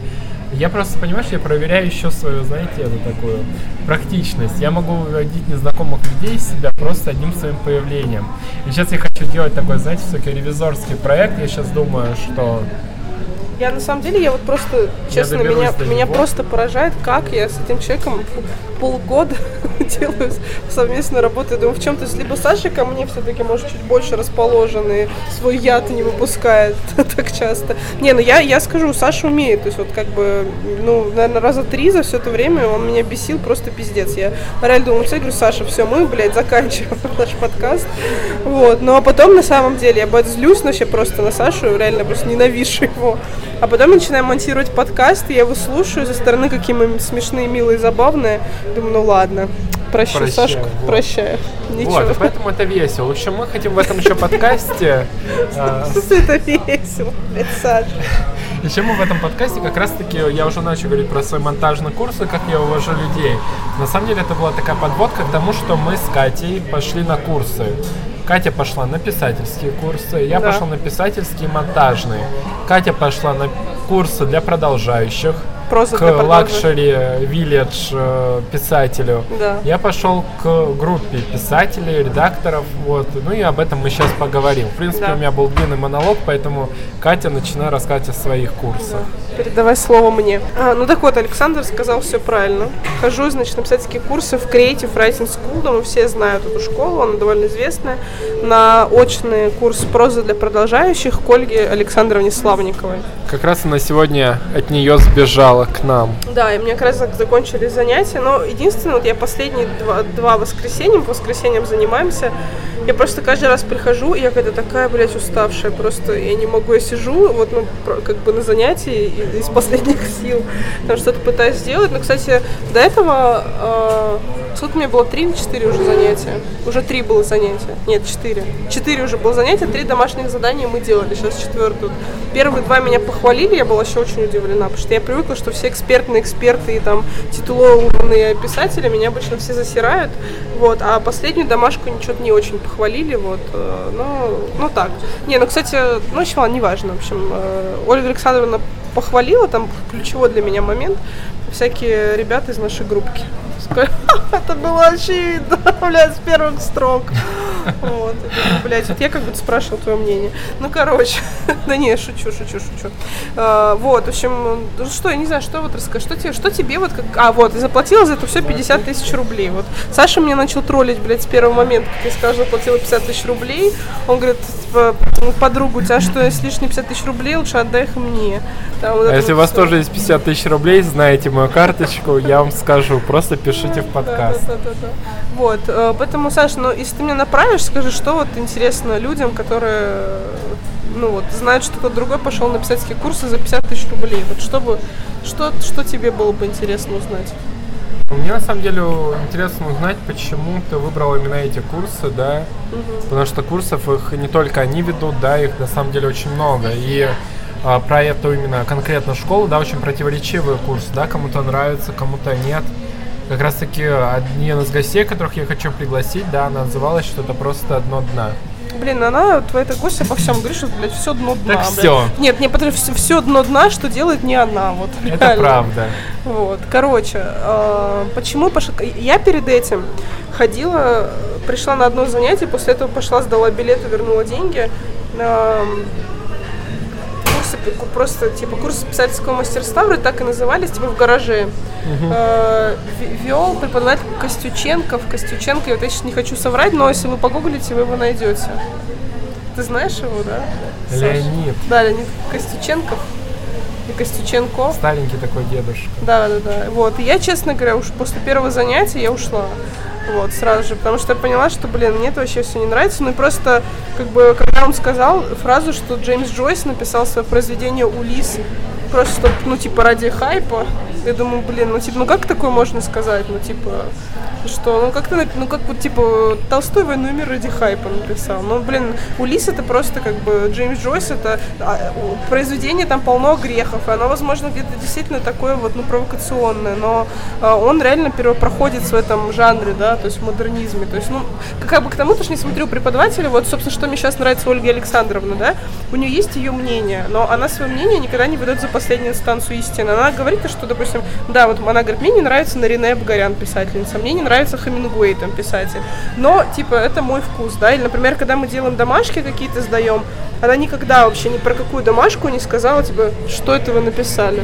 S1: Я просто, понимаешь, я проверяю еще свою, знаете, эту такую практичность. Я могу выводить незнакомых людей из себя просто одним своим появлением. И сейчас я хочу делать такой, знаете, все-таки ревизорский проект. Я сейчас думаю, что
S2: Я на самом деле, я вот просто, честно, меня, меня
S1: него.
S2: просто поражает, как я с этим человеком полгода делаю совместную работу. Я думаю, в чем то либо Саша ко мне все-таки, может, чуть больше расположен и свой яд не выпускает так часто. Не, ну я, я скажу, Саша умеет. То есть вот как бы, ну, наверное, раза три за все это время он меня бесил просто пиздец. Я реально думала, я говорю, Саша, все, мы, блядь, заканчиваем наш подкаст. Вот. Ну а потом, на самом деле, я бы злюсь вообще просто на Сашу, реально просто ненавижу его. А потом я начинаю монтировать подкаст, и я его слушаю со стороны, какие мы смешные, милые, забавные. Думаю, ну ладно, прощу,
S1: Прощаю,
S2: Сашку,
S1: вот.
S2: прощаю. Ничего.
S1: Вот, поэтому это весело. В общем, мы хотим в этом еще подкасте... э,
S2: Это весело, блядь, Саша.
S1: Еще мы в этом подкасте как раз таки, я уже начал говорить про свой монтажный курс и как я увожу людей. На самом деле это была такая подводка к тому, что мы с Катей пошли на курсы. Катя пошла на писательские курсы, я
S2: Да.
S1: пошел на писательские монтажные. Катя пошла на курсы для продолжающих
S2: Проза
S1: к luxury village э, писателю.
S2: Да.
S1: Я пошел к группе писателей, редакторов, вот. Ну и об этом мы сейчас поговорим. В принципе,
S2: Да.
S1: у меня был длинный монолог, поэтому Катя, начинай рассказывать о своих курсах.
S2: Передавай слово мне. А, ну так вот, Александр сказал все правильно. Хожу, значит, на писательские курсы в Creative Writing School. Думаю, все знают эту школу, она довольно известная. На очный курс прозы для продолжающих к Ольге Александровне Славниковой.
S1: Как раз она сегодня от нее сбежала к нам.
S2: Да, и мне как раз зак- закончились занятия, но единственное, вот я последние два, два воскресенья, по воскресеньям занимаемся, я просто каждый раз прихожу, и я какая-то такая, блядь, уставшая, просто я не могу, я сижу, вот, ну, как бы на занятии из последних сил, там что-то пытаюсь сделать, но, кстати, до этого, э, сколько у меня было, три или четыре уже занятия? Уже три было занятия, нет, четыре. Четыре уже было занятия, три домашних задания мы делали, сейчас четвертую. Первые два меня похвалили, я была вообще очень удивлена, потому что я привыкла, что все экспертные эксперты и там титулованные писатели меня обычно все засирают, вот, а последнюю домашку ничего не очень похвалили, вот, ну, ну так. Не, ну, кстати, ну, общем, ладно, неважно, в общем, э, Ольга Александровна похвалила, там ключевой для меня момент, всякие ребята из нашей группки. Сказали, «Ха, Это было очевидно, блядь, с первых строк. Вот, блядь, вот я как будто спрашивал твое мнение. Ну, короче, да не, шучу, шучу, шучу. А, вот, в общем, ну что, я не знаю, что вот расскажи, что тебе, что тебе вот как... А, вот, и заплатила за это все 50 тысяч рублей. Вот, Саша меня начал троллить, блядь, с первого момента, как я сказала, что заплатила 50 тысяч рублей. Он говорит, типа, ну, подруга, у тебя что, есть лишние 50 тысяч рублей, лучше отдай их мне. Там вот
S1: А если у
S2: вот
S1: вас
S2: всё.
S1: тоже есть 50 тысяч рублей, знаете мою карточку, я вам скажу, просто пишите в подкаст.
S2: Да, да, да. Вот, э, поэтому, Саша, ну, если ты меня направишь, скажи, что вот интересно людям, которые, ну, вот, знают, что кто-то другой пошел на писательские курсы за 50 тысяч рублей. Вот, чтобы, что, что тебе было бы интересно узнать?
S1: Мне на самом деле интересно узнать, почему ты выбрал именно эти курсы, да, потому что курсов их не только они ведут, да, их на самом деле очень много, и а, про эту именно конкретно школу, да, очень противоречивые курсы, да, кому-то нравится, кому-то нет. Как раз таки один из гостей, которых я хочу пригласить, да, она называлась, что это просто дно дна.
S2: Блин, она, твоя эта гостья обо всем говорит, что, блядь, все дно дна.
S1: Так
S2: блядь.
S1: всё.
S2: Нет, не потому что все дно дна, что делает не она, вот.
S1: Это
S2: реально.
S1: правда.
S2: Вот, короче, э, почему пошла? Я перед этим ходила, пришла на одно занятие, после этого пошла, сдала билеты, вернула деньги. Эм, Курсы, просто типа курсы писательского мастерства вроде так и назывались, типа в гараже. Э, ви- Вел преподаватель Костюченков. Костюченко, я вот я сейчас не хочу соврать, но если вы погуглите, вы его найдете. Ты знаешь его, да?
S1: Леонид,
S2: Да, Леонид Костюченков. И Костюченко.
S1: старенький такой дедушка.
S2: Да, да, да. Вот. И я, честно говоря, уж после первого занятия я ушла. Вот, сразу же, потому что я поняла, что, блин, мне это вообще все не нравится. Ну и просто, как бы, когда он сказал фразу, что Джеймс Джойс написал свое произведение «Улис», просто, ну, типа, ради хайпа, я думаю, блин, ну, типа, ну как такое можно сказать? Ну, типа, что, ну, как-то, нап- ну, как вот, типа, Толстой «Войну и мир» ради хайпа написал. Ну, блин, «Улис» это просто, как бы, Джеймс Джойс, это а, произведение, там полно грехов, и оно, возможно, где-то действительно такое вот, ну, провокационное, но а, он реально первопроходец в этом жанре, да, то есть в модернизме. То есть, ну, как бы к тому, то, что не смотрю преподавателя, вот, собственно, что мне сейчас нравится Ольга Александровна, да, у нее есть ее мнение, но она свое мнение никогда не выдает за последнюю инстанцию истины. Она говорит, что, допустим, да, вот она говорит, мне не нравится Нарине Абгарян, писательница, мне не нравится Хамингуэй, там, писатель. Но, типа, это мой вкус, да, или, например, когда мы делаем домашки какие-то, сдаем, она никогда вообще ни про какую домашку не сказала, типа, что это вы написали.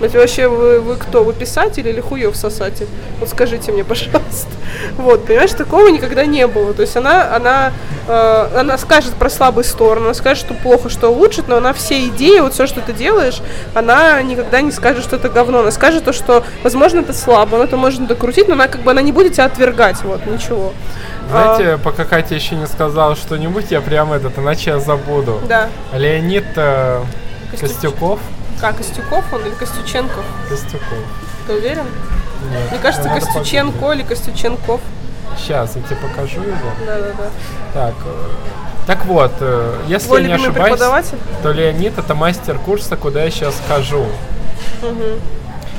S2: Это вообще вы, вы кто? Вы писатель или хуев сосатель? Вот скажите мне, пожалуйста. Вот, понимаешь, такого никогда не было. То есть она, она, э, она скажет про слабые стороны, она скажет, что плохо, что улучшит, но она все идеи, вот все, что ты делаешь, она никогда не скажет, что это говно. Она скажет то, что, возможно, это слабо, но это можно докрутить, но она как бы она не будет тебя отвергать, вот, ничего.
S1: Знаете, а... пока Катя еще не сказала что-нибудь, я прям этот, иначе я забуду.
S2: Да.
S1: Леонид э, Костюков.
S2: Как, Костюков он или Костюченков?
S1: Костюков.
S2: Ты уверен?
S1: Нет.
S2: Мне кажется, Костюченко или Костюченков.
S1: Сейчас, я тебе покажу его.
S2: Да, да, да.
S1: Так, э, так вот, э, если
S2: Твой
S1: я не ошибаюсь, то Леонид это мастер курса, куда я сейчас хожу.
S2: Угу.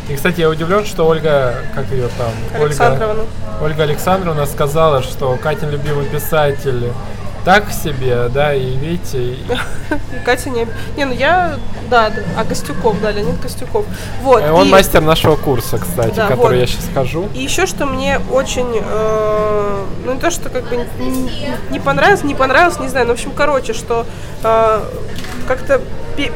S1: И, кстати, я удивлен, что Ольга, как ее там?
S2: Александровна.
S1: Ольга, Ольга Александровна сказала, что Катин любимый писатель так себе, да, и видите... И...
S2: Катя не... Не, ну я... Да, да, а Костюков, да, Леонид Костюков. Вот.
S1: Э, он и... мастер нашего курса, кстати, да, который вот. я сейчас скажу.
S2: И еще, что мне очень... Э, ну, не то, что как бы не, не понравилось, не понравилось, не знаю, но, в общем, короче, что э, как-то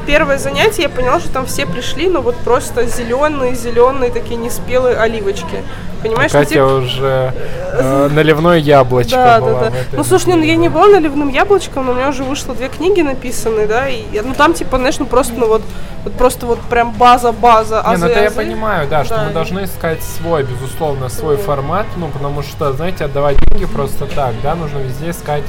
S2: первое занятие я поняла, что там все пришли, но вот просто зеленые, зеленые такие неспелые оливочки. Понимаешь,
S1: Катя типа... уже э, наливное яблочко
S2: да,
S1: была.
S2: Да, да. Ну слушай, ну я не была наливным яблочком, но у меня уже вышло две книги написанные, да, и ну там типа, знаешь, ну просто ну вот, вот просто вот прям база-база.
S1: Не, ну это я понимаю, да, да, что мы должны искать свой, безусловно, свой mm. формат, ну потому что, знаете, отдавать деньги просто так, да, нужно везде искать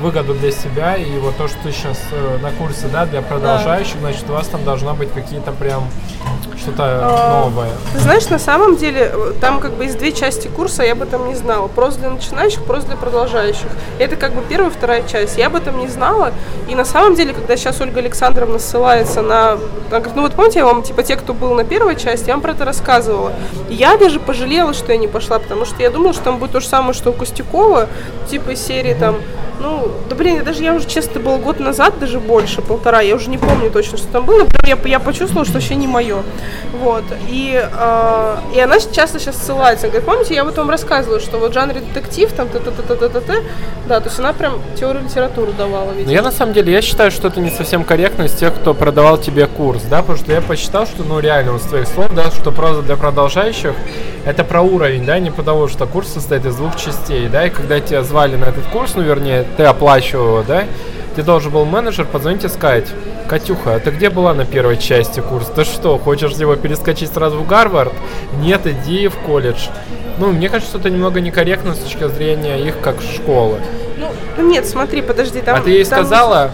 S1: выгоду для себя, и вот то, что ты сейчас э, на курсе, да, для продолжающих, да. значит, у вас там должна быть какие-то прям что-то а, новое.
S2: Ты знаешь, на самом деле, там как бы есть две части курса, я об этом не знала. Просто для начинающих, просто для продолжающих. Это как бы первая, вторая часть. Я об этом не знала. И на самом деле, когда сейчас Ольга Александровна ссылается на... Она говорит, ну вот помните, я вам, типа, те, кто был на первой части, я вам про это рассказывала. я даже пожалела, что я не пошла, потому что я думала, что там будет то же самое, что у Костюкова, типа из серии там ну, да блин, даже я уже, честно, был год назад, даже больше, полтора, я уже не помню точно, что там было. Например, я, я почувствовала, что вообще не мое. Вот. И, э, и она часто сейчас ссылается. Она говорит, помните, я вот вам рассказывала, что вот в жанре детектив, там, т т т т т т т да, то есть она прям теорию литературы давала. Видимо.
S1: Я на самом деле, я считаю, что это не совсем корректно из тех, кто продавал тебе курс, да, потому что я посчитал, что, ну, реально, вот с твоих слов, да, что проза для продолжающих, это про уровень, да, не потому что курс состоит из двух частей, да, и когда тебя звали на этот курс, ну, вернее, ты оплачивал его, да, ты должен был менеджер позвонить и сказать, Катюха, а ты где была на первой части курса? Ты что, хочешь его перескочить сразу в Гарвард? Нет, иди в колледж. Ну, мне кажется, что это немного некорректно с точки зрения их как школы.
S2: Ну, нет, смотри, подожди, там...
S1: А ты ей там... сказала,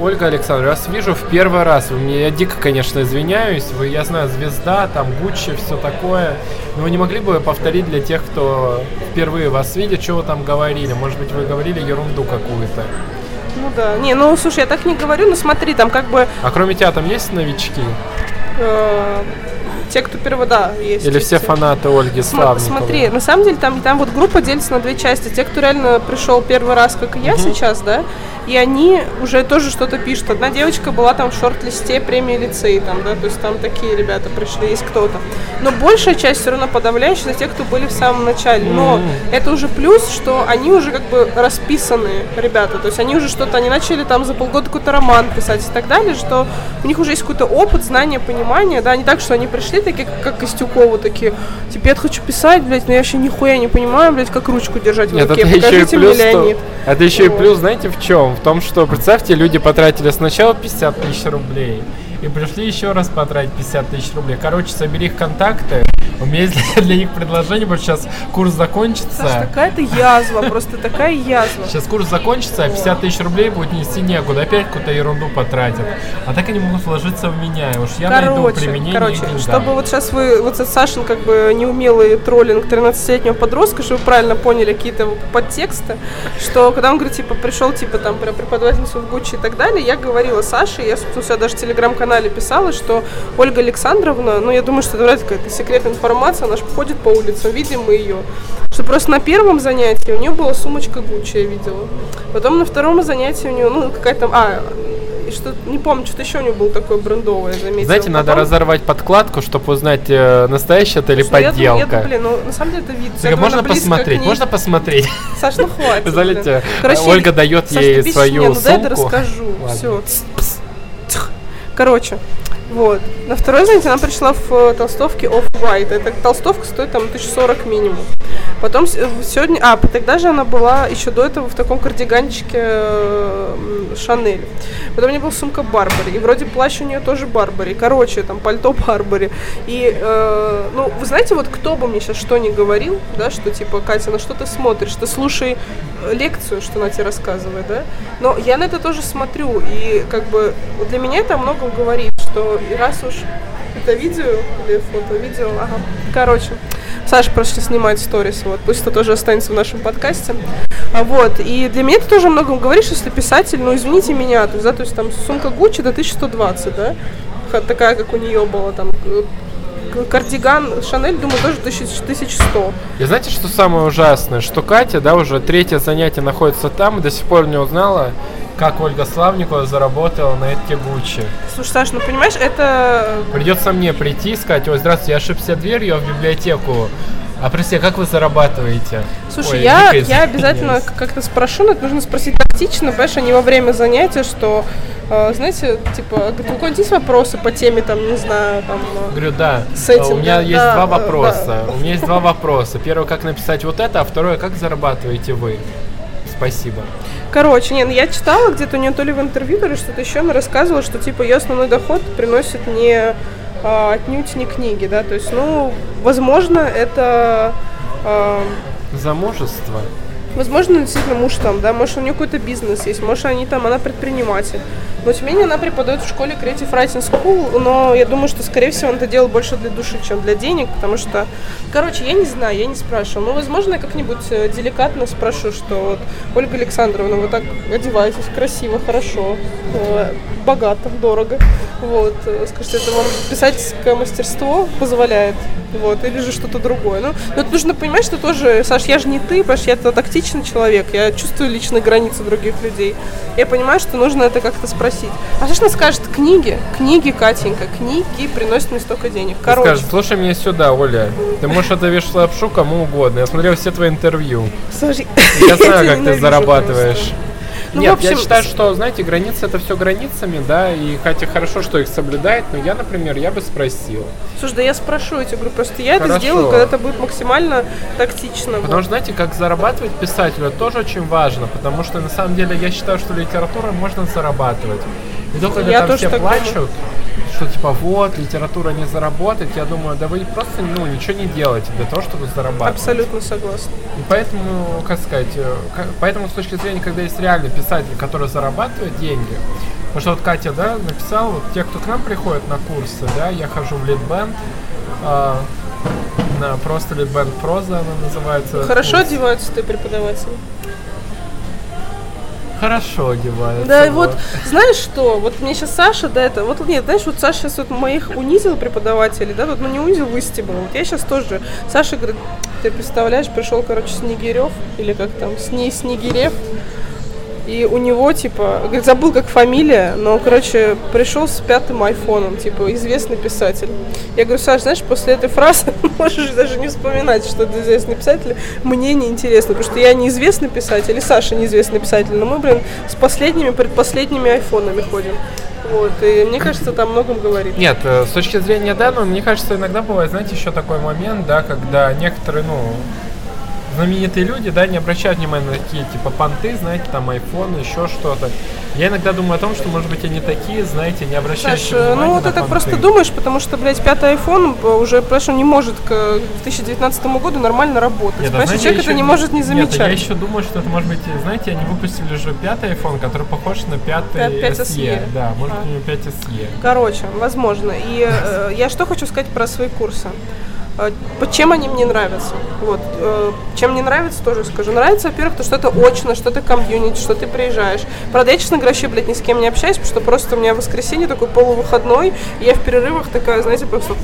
S1: Ольга Александровна, вас вижу в первый раз. Вы мне, я дико, конечно, извиняюсь. Вы, я знаю, звезда, там Гуччи, все такое. Но вы не могли бы повторить для тех, кто впервые вас видит, что вы там говорили? Может быть, вы говорили ерунду какую-то?
S2: Ну да. Не, ну слушай, я так не говорю, но смотри, там как бы.
S1: А кроме тебя там есть новички?
S2: Те, кто первого, да, есть.
S1: Или все фанаты Ольги Славниковой?
S2: Смотри, на самом деле там, там вот группа делится на две части. Те, кто реально пришел первый раз, как и я угу. сейчас, да, и они уже тоже что-то пишут. Одна девочка была там в шорт-листе премии лицей, там, да, то есть там такие ребята пришли, есть кто-то. Но большая часть все равно подавляющая те, кто были в самом начале. Но mm-hmm. это уже плюс, что они уже как бы расписанные ребята, то есть они уже что-то, они начали там за полгода какой-то роман писать и так далее, что у них уже есть какой-то опыт, знание, понимание, да, не так, что они пришли такие, как Костюкова, такие, теперь я хочу писать, блядь, но я вообще нихуя не понимаю, блядь, как ручку держать
S1: Нет,
S2: в руке,
S1: это
S2: покажите
S1: еще и плюс,
S2: мне, Леонид.
S1: Что, это еще вот. и плюс, знаете, в чем? в том, что, представьте, люди потратили сначала 50 тысяч рублей, и пришли еще раз потратить 50 тысяч рублей. Короче, собери их контакты, у меня есть для, для них предложение, потому что сейчас курс закончится.
S2: Саш, такая-то язва, просто такая язва.
S1: Сейчас курс закончится, а 50 тысяч рублей будет нести некуда, опять какую-то ерунду потратят. А так они могут вложиться в меня, и уж я короче, найду применение
S2: Короче, чтобы вот сейчас вы, вот Сашин как бы неумелый троллинг 13-летнего подростка, чтобы вы правильно поняли какие-то подтексты, что когда он говорит, типа, пришел, типа, там, преподавательницу в Гуччи и так далее, я говорила Саше, я, собственно, у себя даже в телеграм-канале писала, что Ольга Александровна, ну, я думаю, что это вряд ли какая-то секретная информация, информация, она же ходит по улицам, видим мы ее. Что просто на первом занятии у нее была сумочка Гуччи, я видела. Потом на втором занятии у нее, ну, какая-то, а, и что не помню, что-то еще у него было такое брендовое, заметила.
S1: Знаете, надо
S2: Потом-
S1: разорвать подкладку, чтобы узнать, э, настоящая это или
S2: Слушай, я думаю,
S1: подделка.
S2: я думаю, блин, ну на самом деле это вид.
S1: Так, можно посмотреть, можно посмотреть.
S2: Саш, ну хватит. Блин. Короче,
S1: Ольга дает
S2: Саш,
S1: ей
S2: бесишь
S1: свою
S2: меня, ну дай я
S1: сумку.
S2: расскажу.
S1: Ладно.
S2: Все. Короче, вот. На второй занятие она пришла в э, толстовке Off-White. Эта толстовка стоит там 1040 минимум. Потом в- сегодня... А, тогда же она была еще до этого в таком кардиганчике э, Шанель. Потом у нее была сумка Барбари. И вроде плащ у нее тоже Барбари. Короче, там пальто Барбари. И, э, ну, вы знаете, вот кто бы мне сейчас что ни говорил, да, что типа, Катя, на что ты смотришь? Ты слушай э, лекцию, что она тебе рассказывает, да? Но я на это тоже смотрю. И как бы для меня это о многом говорит, что раз уж это видео или фото, видео, ага. Короче, Саша просто снимает сторис, вот, пусть это тоже останется в нашем подкасте. А вот, и для меня это тоже многом говорит, что если писатель, ну, извините меня, то есть, да, то есть там сумка Гуччи до 1120, да, такая, как у нее была, там, э, кардиган Шанель, думаю, тоже 1000 1100.
S1: И знаете, что самое ужасное? Что Катя, да, уже третье занятие находится там и до сих пор не узнала, как Ольга Славникова заработала на эти Гуччи.
S2: Слушай, Саш, ну понимаешь, это
S1: Придется мне прийти и сказать, ой, здравствуйте, я ошибся дверью в библиотеку. А прости, а как вы зарабатываете?
S2: Слушай,
S1: Ой,
S2: я, я обязательно как-то спрошу, но это нужно спросить тактично, понимаешь, а не во время занятия, что, э, знаете, типа, говорит, у кого-нибудь есть вопросы по теме, там, не знаю, там, э,
S1: Говорю, да.
S2: Сеттинга,
S1: у меня есть
S2: да,
S1: два
S2: э,
S1: вопроса.
S2: да.
S1: У меня есть два вопроса. Первый, как написать вот это, а второе, как зарабатываете вы? Спасибо.
S2: Короче, не, ну я читала где-то у нее то ли в интервью, то ли что-то еще, она рассказывала, что типа ее основной доход приносит не а, отнюдь не книги, да, то есть, ну, возможно, это а,
S1: Замужество.
S2: Возможно, действительно муж там, да, может, у нее какой-то бизнес есть, может, они там, она предприниматель. Но, тем не менее, она преподает в школе Creative Writing School, но я думаю, что, скорее всего, он это делал больше для души, чем для денег, потому что, короче, я не знаю, я не спрашивала. Но, возможно, я как-нибудь э, деликатно спрошу, что вот, Ольга Александровна, вы так одеваетесь красиво, хорошо, э, богато, дорого. Вот, э, скажите, это вам писательское мастерство позволяет, вот, или же что-то другое. Ну, но это нужно понимать, что тоже, Саш, я же не ты, понимаешь, я это тактичный человек, я чувствую личные границы других людей. Я понимаю, что нужно это как-то спросить. А что ж она скажет? Книги, книги, Катенька, книги приносят мне столько денег.
S1: Ты
S2: Короче,
S1: скажешь, слушай меня сюда, Оля. Ты можешь это вешать лапшу кому угодно. Я смотрел все твои интервью.
S2: слушай,
S1: Я знаю, как ты зарабатываешь.
S2: просто. Ну,
S1: Нет,
S2: в общем,
S1: я считаю, что, знаете, границы это все границами, да, и хотя хорошо, что их соблюдает, но я, например, я бы спросил.
S2: Слушай, да я спрошу, я тебе говорю, просто я это
S1: Хорошо.
S2: сделаю, когда это будет максимально тактично.
S1: Потому
S2: вот.
S1: что, знаете, как зарабатывать писателю, это тоже очень важно, потому что, на самом деле, я считаю, что литературой можно зарабатывать. И когда
S2: Я
S1: там
S2: тоже
S1: все
S2: так
S1: плачут, что типа вот, литература не заработать, я думаю, да вы просто, ну, ничего не делаете для того, чтобы зарабатывать.
S2: Абсолютно согласна.
S1: И поэтому, как сказать, э, поэтому с точки зрения, когда есть реальный писатель, который зарабатывает деньги, потому что вот Катя, да, написала, вот те, кто к нам приходит на курсы, да, я хожу в литбенд, а, на просто литбенд проза она называется.
S2: Хорошо
S1: курс.
S2: одеваются ты преподаватель?
S1: Хорошо одевается.
S2: Да, и вот, знаешь что, вот мне сейчас Саша, да, это, вот нет, знаешь, вот Саша сейчас вот моих унизил преподавателей, да, вот, ну не унизил, выстебал. Вот я сейчас тоже, Саша говорит, ты представляешь, пришел, короче, Снегирев, или как там, Сни Снегирев, и у него, типа, говорит, забыл, как фамилия, но, короче, пришел с пятым айфоном, типа, известный писатель. Я говорю, Саш, знаешь, после этой фразы можешь даже не вспоминать, что это известный писатель. Мне не интересно, потому что я неизвестный писатель, и Саша неизвестный писатель, но мы, блин, с последними, предпоследними айфонами ходим. Вот, и мне кажется, о многом говорит.
S1: Нет, э, с точки зрения, да, но мне кажется, иногда бывает, знаете, еще такой момент, да, когда некоторые, ну, знаменитые люди, да, не обращают внимания на такие, типа, понты, знаете, там, айфон, еще что-то. Я иногда думаю о том, что, может быть, они такие, знаете, не обращают
S2: Саш, э, ну ты так просто думаешь, потому что, блядь, пятый iPhone э, уже, он не может к 2019 году нормально работать.
S1: Нет, а
S2: Понимаешь,
S1: знаете,
S2: человек это
S1: еще-
S2: не может не
S1: Нет, а
S2: замечать.
S1: я еще думаю, что это может быть, знаете, они выпустили же пятый iPhone, который похож на пятый
S2: Пят- 5
S1: SE.
S2: SE.
S1: Да, может
S2: А.
S1: быть, у него 5 SE.
S2: Короче, возможно. И э, я что хочу сказать про свои курсы. По- Чем они мне нравятся? Вот. э, Чем мне нравится, тоже скажу. Нравится, во-первых, то, что это очно, что ты комьюнити, что ты приезжаешь. Правда, я, честно говоря, вообще, блядь, ни с кем не общаюсь, потому что просто у меня воскресенье такой полувыходной, и я в перерывах такая, знаете, просто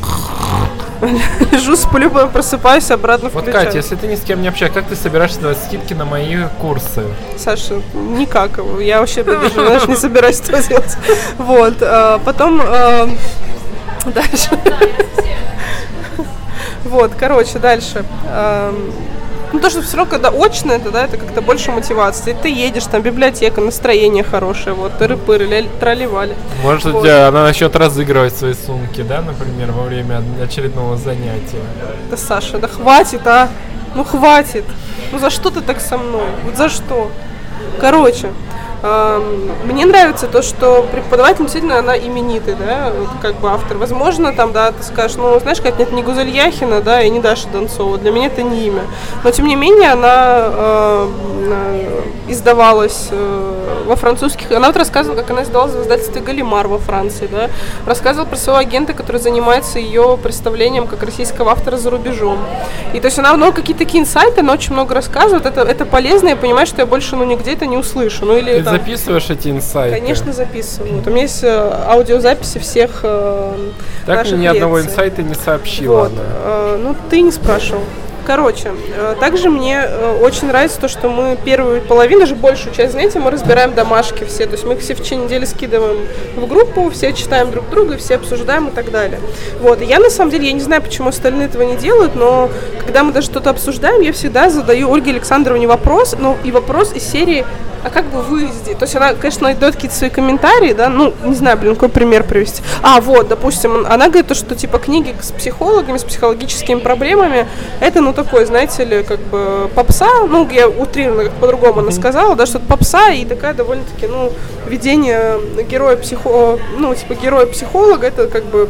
S2: Лежу, сплю, просыпаюсь, обратно
S1: Вот,
S2: включаю.
S1: Катя, если ты ни с кем не общаешься, как ты собираешься давать скидки на мои курсы?
S2: Саша, никак. Я вообще даже, не собираюсь этого делать. Вот. а, Потом... а, Дальше. Вот, короче, дальше. Ам, Ну, то, что все равно, когда очно, это, да, это как-то больше мотивации. Ты едешь, там библиотека, настроение хорошее, вот, тыры-пыры, ля- тролливали.
S1: Может, у
S2: Вот.
S1: тебя она начнет разыгрывать свои сумки, да, например, во время очередного занятия?
S2: Да, Саша, да хватит, а? Ну, хватит. Ну, за что ты так со мной? Вот за что? Короче, мне нравится то, что преподаватель действительно она именитый, да, как бы автор. Возможно, там, да, ты скажешь, ну, знаешь, как нет, не Гузель Яхина, да, и не Даша Донцова. Для меня это не имя. Но, тем не менее, она э, издавалась э, во французских... Она вот рассказывала, как она издавалась в издательстве «Галимар» во Франции, да. Рассказывала про своего агента, который занимается ее представлением как российского автора за рубежом. И то есть она, ну, какие-то такие инсайты, она очень много рассказывает. Это, это полезно, я понимаю, что я больше, ну, нигде это не услышу. Ну, или
S1: Ты
S2: там-
S1: записываешь эти инсайты?
S2: Конечно, записываю. Вот У меня есть э, аудиозаписи всех э,
S1: Так
S2: наших
S1: мне ни одного
S2: лекций.
S1: инсайта не сообщила
S2: Вот.
S1: она.
S2: э, ну, ты не спрашивал. Короче, э, также мне э, очень нравится то, что мы первую половину, даже большую часть занятий мы разбираем домашки все. То есть мы их все в течение недели скидываем в группу, все читаем друг друга, все обсуждаем и так далее. Вот. И я на самом деле, я не знаю, почему остальные этого не делают, но когда мы даже что-то обсуждаем, я всегда задаю Ольге Александровне вопрос, ну и вопрос из серии а как бы вы здесь? То есть она, конечно, дает какие-то свои комментарии, да, ну, не знаю, блин, какой пример привести. А, вот, допустим, она говорит, то, что, типа, книги с психологами, с психологическими проблемами, это, ну, такой, знаете ли, как бы попса, ну, я утрированно, как по-другому она сказала, да, что это попса и такая довольно-таки, ну, ведение героя психо, ну, типа, героя-психолога, это как бы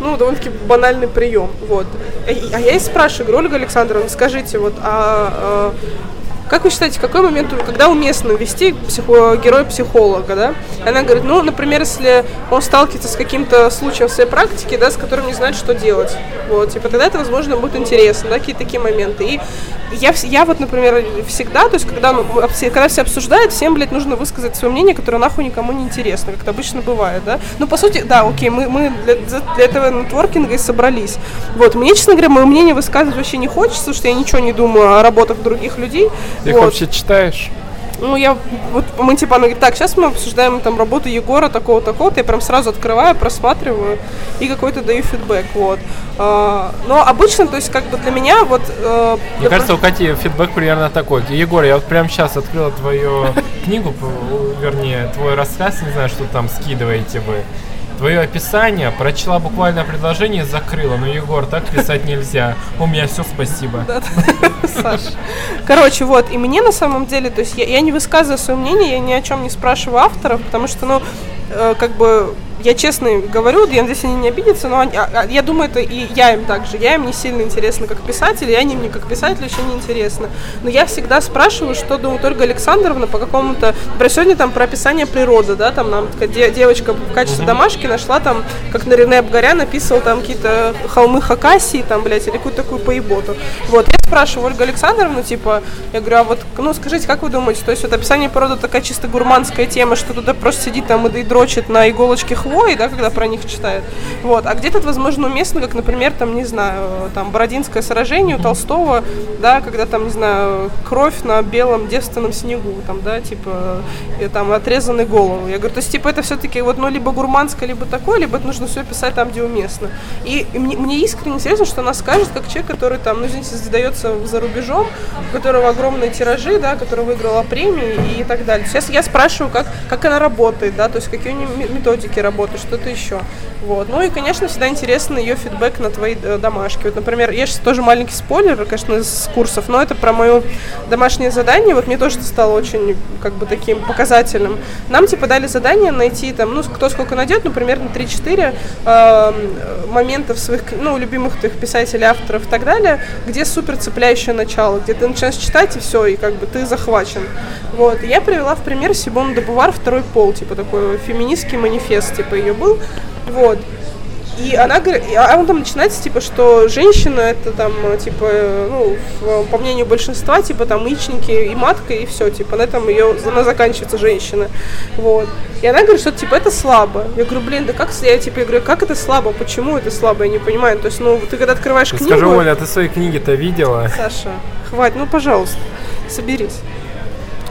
S2: ну, довольно-таки банальный прием, вот. И- А я и спрашиваю, говорю, Ольга Александровна, скажите, вот, а, а как вы считаете, какой момент, когда уместно ввести психо- героя-психолога, да? Она говорит, ну, например, если он сталкивается с каким-то случаем в своей практике, да, с которым не знает, что делать, вот, типа, тогда это, возможно, будет интересно, да, какие-то такие моменты. И я, я вот, например, всегда, то есть, когда, мы- когда все обсуждают, всем, блядь, нужно высказать свое мнение, которое нахуй никому не интересно, как это обычно бывает, да? Ну, по сути, да, окей, мы, мы для, для этого нетворкинга и собрались. Вот, мне, честно говоря, мое мнение высказывать вообще не хочется, потому что я ничего не думаю о работах других людей.
S1: Ты их
S2: Вот.
S1: вообще читаешь?
S2: Ну, я, вот мы типа, она говорит, так, сейчас мы обсуждаем там работу Егора такого-такого, я прям сразу открываю, просматриваю и какой-то даю фидбэк, вот. А, но обычно, то есть, как бы для меня, вот... э,
S1: Мне кажется, у Кати фидбэк примерно такой. Егор, я вот прямо сейчас открыла твою книгу, вернее, твой рассказ, не знаю, что там скидываете вы. Твое описание, прочла буквально предложение и закрыла. Ну, Егор, так писать нельзя. У меня все, спасибо.
S2: Саш. Короче, вот, и мне на самом деле, то есть я, я не высказываю свое мнение, я ни о чем не спрашиваю авторов, потому что, ну, э, как бы, я честно говорю, я надеюсь, они не обидятся, но они- а- а я думаю, это и я им также. Я им не сильно интересна как писатель, и они мне как писатель очень не интересны. Но я всегда спрашиваю, что думает Ольга Александровна по какому-то... Например, сегодня там про описание природы, да, там нам де- девочка в качестве домашки нашла там, как на Рене Абгарян написал там какие-то холмы Хакасии, там, блядь, или какую-то такую поеботу. Вот, я спрашиваю Ольгу Александровну, типа, я говорю, а вот, ну, скажите, как вы думаете, то есть вот описание природы такая чисто гурманская тема, что туда просто сидит там и, и дрочит на иголочке хвои, да, когда про них читает. Вот, а где-то это, возможно, уместно, как, например, там, не знаю, там, Бородинское сражение у Толстого, да, когда там, не знаю, кровь на белом девственном снегу, там, да, типа, и там отрезанный голову. Я говорю, то есть, типа, это все-таки вот, ну, либо гурманское, либо такое, либо это нужно все писать там, где уместно. И, и мне, мне искренне интересно, что она скажет, как человек, который там, ну, извините, задается за рубежом, у которого огромные тиражи, да, который выиграла премии и так далее. Сейчас я спрашиваю, как, как она работает, да, то есть какие у нее ме- методики работы, что-то еще. Вот. Ну и, конечно, всегда интересно ее фидбэк на твои э, домашки. Вот, например, я сейчас тоже маленький спойлер, конечно, из курсов, но это про мое домашнее задание. Вот мне тоже это стало очень, как бы, таким показательным. Нам, типа, дали задание найти, там, ну, кто сколько найдет, ну, примерно 3-4 э, моментов своих, ну, любимых твоих писателей, авторов и так далее, где супер цепляющее начало, где ты начинаешь читать, и все, и как бы ты захвачен. Вот. Я привела в пример Сибон де Бувар «Второй пол», типа, такой феминистский манифест, типа, ее был. Вот. И она говорит, а он там начинается, типа, что женщина это там, типа, ну, по мнению большинства, типа, там, яичники и матка, и все, типа, на этом ее, она заканчивается женщина. Вот. И она говорит, что, типа, это слабо. Я говорю, блин, да как, я, типа, я говорю, как это слабо, почему это слабо, я не понимаю. То есть, ну, ты когда открываешь книгу...
S1: Скажи, Оля, а ты свои книги-то видела?
S2: Саша, хватит, ну, пожалуйста, соберись.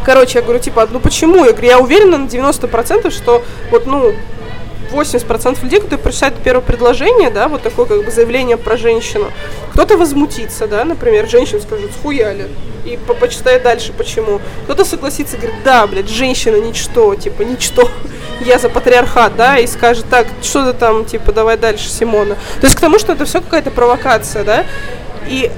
S2: Короче, я говорю, типа, ну почему? Я говорю, я уверена на 90%, что вот, ну, 80% людей, которые прочитают первое предложение, да, вот такое как бы заявление про женщину, кто-то возмутится, да, например, женщина скажет, схуяли, и по почитает дальше, почему. Кто-то согласится, говорит, да, блядь, женщина ничто, типа, ничто, я за патриархат, да, и скажет, так, что ты там, типа, давай дальше, Симона. То есть к тому, что это все какая-то провокация, да, и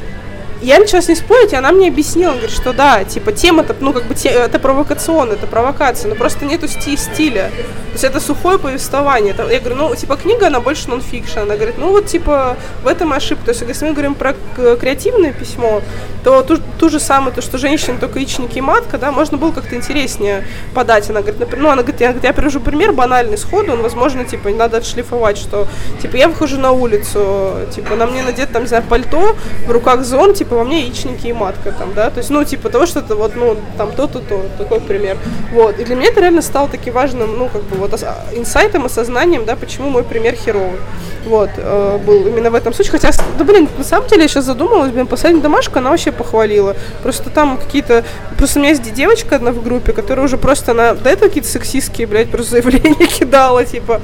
S2: я начала с ней спорить, и она мне объяснила, говорит, что да, типа тема-то, ну как бы те- это провокационно, это провокация, но просто нету сти- стиля. То есть это сухое повествование. Я говорю, ну типа книга, она больше нон-фикшн. Она говорит, ну вот типа в этом ошибка. То есть если мы говорим про креативное письмо, то ту, ту же самую, то, что женщина только яичники и матка, да, можно было как-то интереснее подать. Она говорит, например, ну она говорит, я, говорит, я привожу пример банальный сходу, он, возможно, типа, не надо отшлифовать, что, типа, я выхожу на улицу, типа, на мне надет, там, не знаю, пальто, в руках зон, типа, во мне яичники и матка, там, да, то есть, ну, типа, того, что это вот, ну, там, то-то, то, такой пример. Вот, и для меня это реально стало таким важным, ну, как бы, вот, инсайтом, осознанием, да, почему мой пример херовый. Вот, э, был именно в этом случае. Хотя, да блин, на самом деле я сейчас задумалась, блин, последнюю домашку она вообще похвалила. Просто там какие-то... Просто у меня есть девочка одна в группе, которая уже просто, она до этого какие-то сексистские, блядь, просто заявления кидала, типа,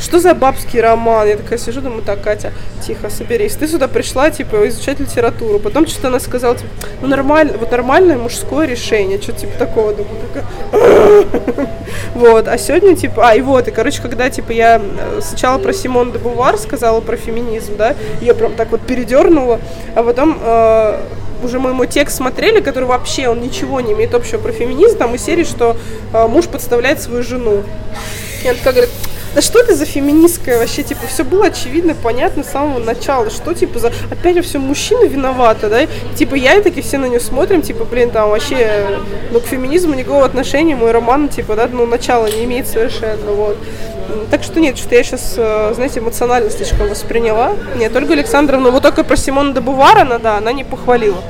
S2: что за бабский роман? Я такая сижу, думаю, так, Катя, тихо, соберись. Ты сюда пришла, типа, изучать литературу. Потом что-то она сказала, типа, ну нормально, вот нормальное мужское решение, что-то типа такого. Думаю, такая, вот, а сегодня, типа, а, и вот, и, короче, когда, типа, я э, сначала про Симон де Бувар сказала про феминизм, да, ее прям так вот передернула, а потом э, уже мой, мой текст смотрели, который вообще, он ничего не имеет общего про феминизм, там из серии, что э, муж подставляет свою жену. И она такая говорит, да что ты за феминистская вообще, типа, все было очевидно, понятно с самого начала, что, типа, за, опять все мужчина виновата, да, типа, я и такие все на нее смотрим, типа, блин, там вообще, ну, к феминизму никакого отношения, мой роман, типа, да, ну, начала не имеет совершенно, вот. Так что нет, что я сейчас, знаете, эмоционально слишком восприняла. Нет, Ольга Александровна, вот только про Симона де Бувар она, да, она не похвалила.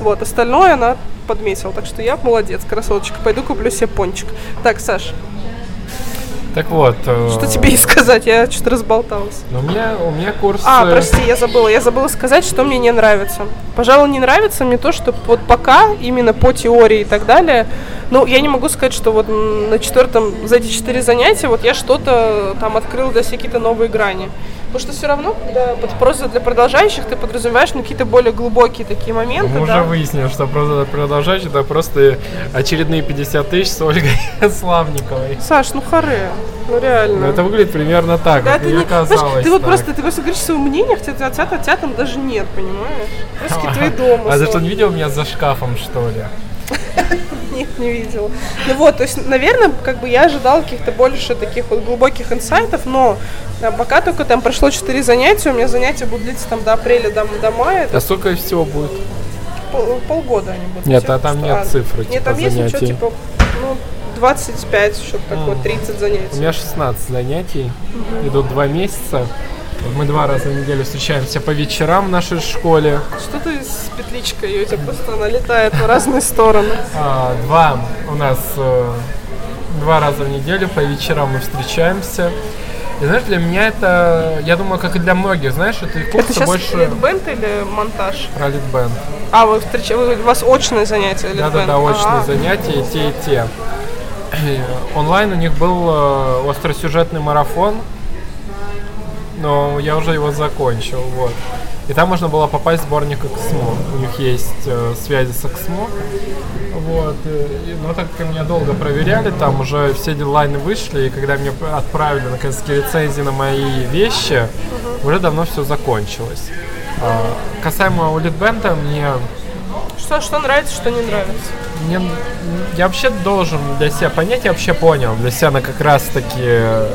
S2: Вот, остальное она подметила. Так что я молодец, красоточка. Пойду куплю себе пончик. Так, Саш,
S1: Так вот. э,
S2: что тебе и сказать? Я что-то разболталась.
S1: ну, у меня, у меня курс...
S2: А, прости, я забыла. Я забыла сказать, что мне не нравится. Пожалуй, не нравится мне то, что вот пока, именно по теории и так далее, ну, я не могу сказать, что вот на четвертом, за эти четыре занятия, вот я что-то там открыл для себя какие-то новые грани. Потому что все равно, когда под проза для продолжающих, ты подразумеваешь ну, какие-то более глубокие такие моменты.
S1: Мы
S2: да.
S1: уже выяснили, что просто продолжать это просто очередные 50 тысяч с Ольгой Славниковой.
S2: Саш, ну харе, ну реально.
S1: Ну, это выглядит примерно так,
S2: Да,
S1: как
S2: ты не,
S1: оказалось.
S2: знаешь, ты вот
S1: так.
S2: просто, ты просто говоришь свое мнение, хотя тебя тебя- тебя там даже нет, понимаешь? Просто твои домыслы.
S1: А ты что, не видел меня за шкафом, что ли?
S2: Нет, не видела. Ну вот, то есть, наверное, как бы я ожидала каких-то больше таких вот глубоких инсайтов, но пока только там прошло 4 занятия, у меня занятия будут длиться там до апреля, до, до мая,
S1: А сколько всего будет?
S2: пол- полгода они будут.
S1: Нет, а там нет
S2: а,
S1: цифры,
S2: Нет,
S1: типа,
S2: там есть ничего,
S1: занятий.
S2: типа, ну, 25, что-то такое, 30
S1: У
S2: занятий.
S1: меня 16 занятий, идут два месяца. Мы два раза в неделю встречаемся по вечерам в нашей школе.
S2: Что ты с петличкой, у тебя просто она летает в разные стороны.
S1: А, два у нас э, два раза в неделю по вечерам мы встречаемся. И знаешь, для меня это, я думаю, как и для многих, знаешь, это
S2: Это
S1: курсы
S2: сейчас
S1: больше
S2: литбенд или монтаж?
S1: про литбенд.
S2: А, вы встреча... вы- у вас очное занятие литбенд?
S1: Да-да-да, очные
S2: А,
S1: занятия, и те, и те. И Онлайн у них был э, остросюжетный марафон, но я уже его закончил, вот. И там можно было попасть в сборник ЭКСМО. У них есть э, связи с ЭКСМО. Вот. э, и- но так как меня долго проверяли, там уже все дедлайны вышли, и когда мне отправили наконец-таки рецензии на мои вещи, уже давно все закончилось. А, касаемо Улитбента, мне
S2: Что, что нравится, что не нравится?
S1: мне, я вообще должен для себя понять, я вообще понял для себя на как раз таки э,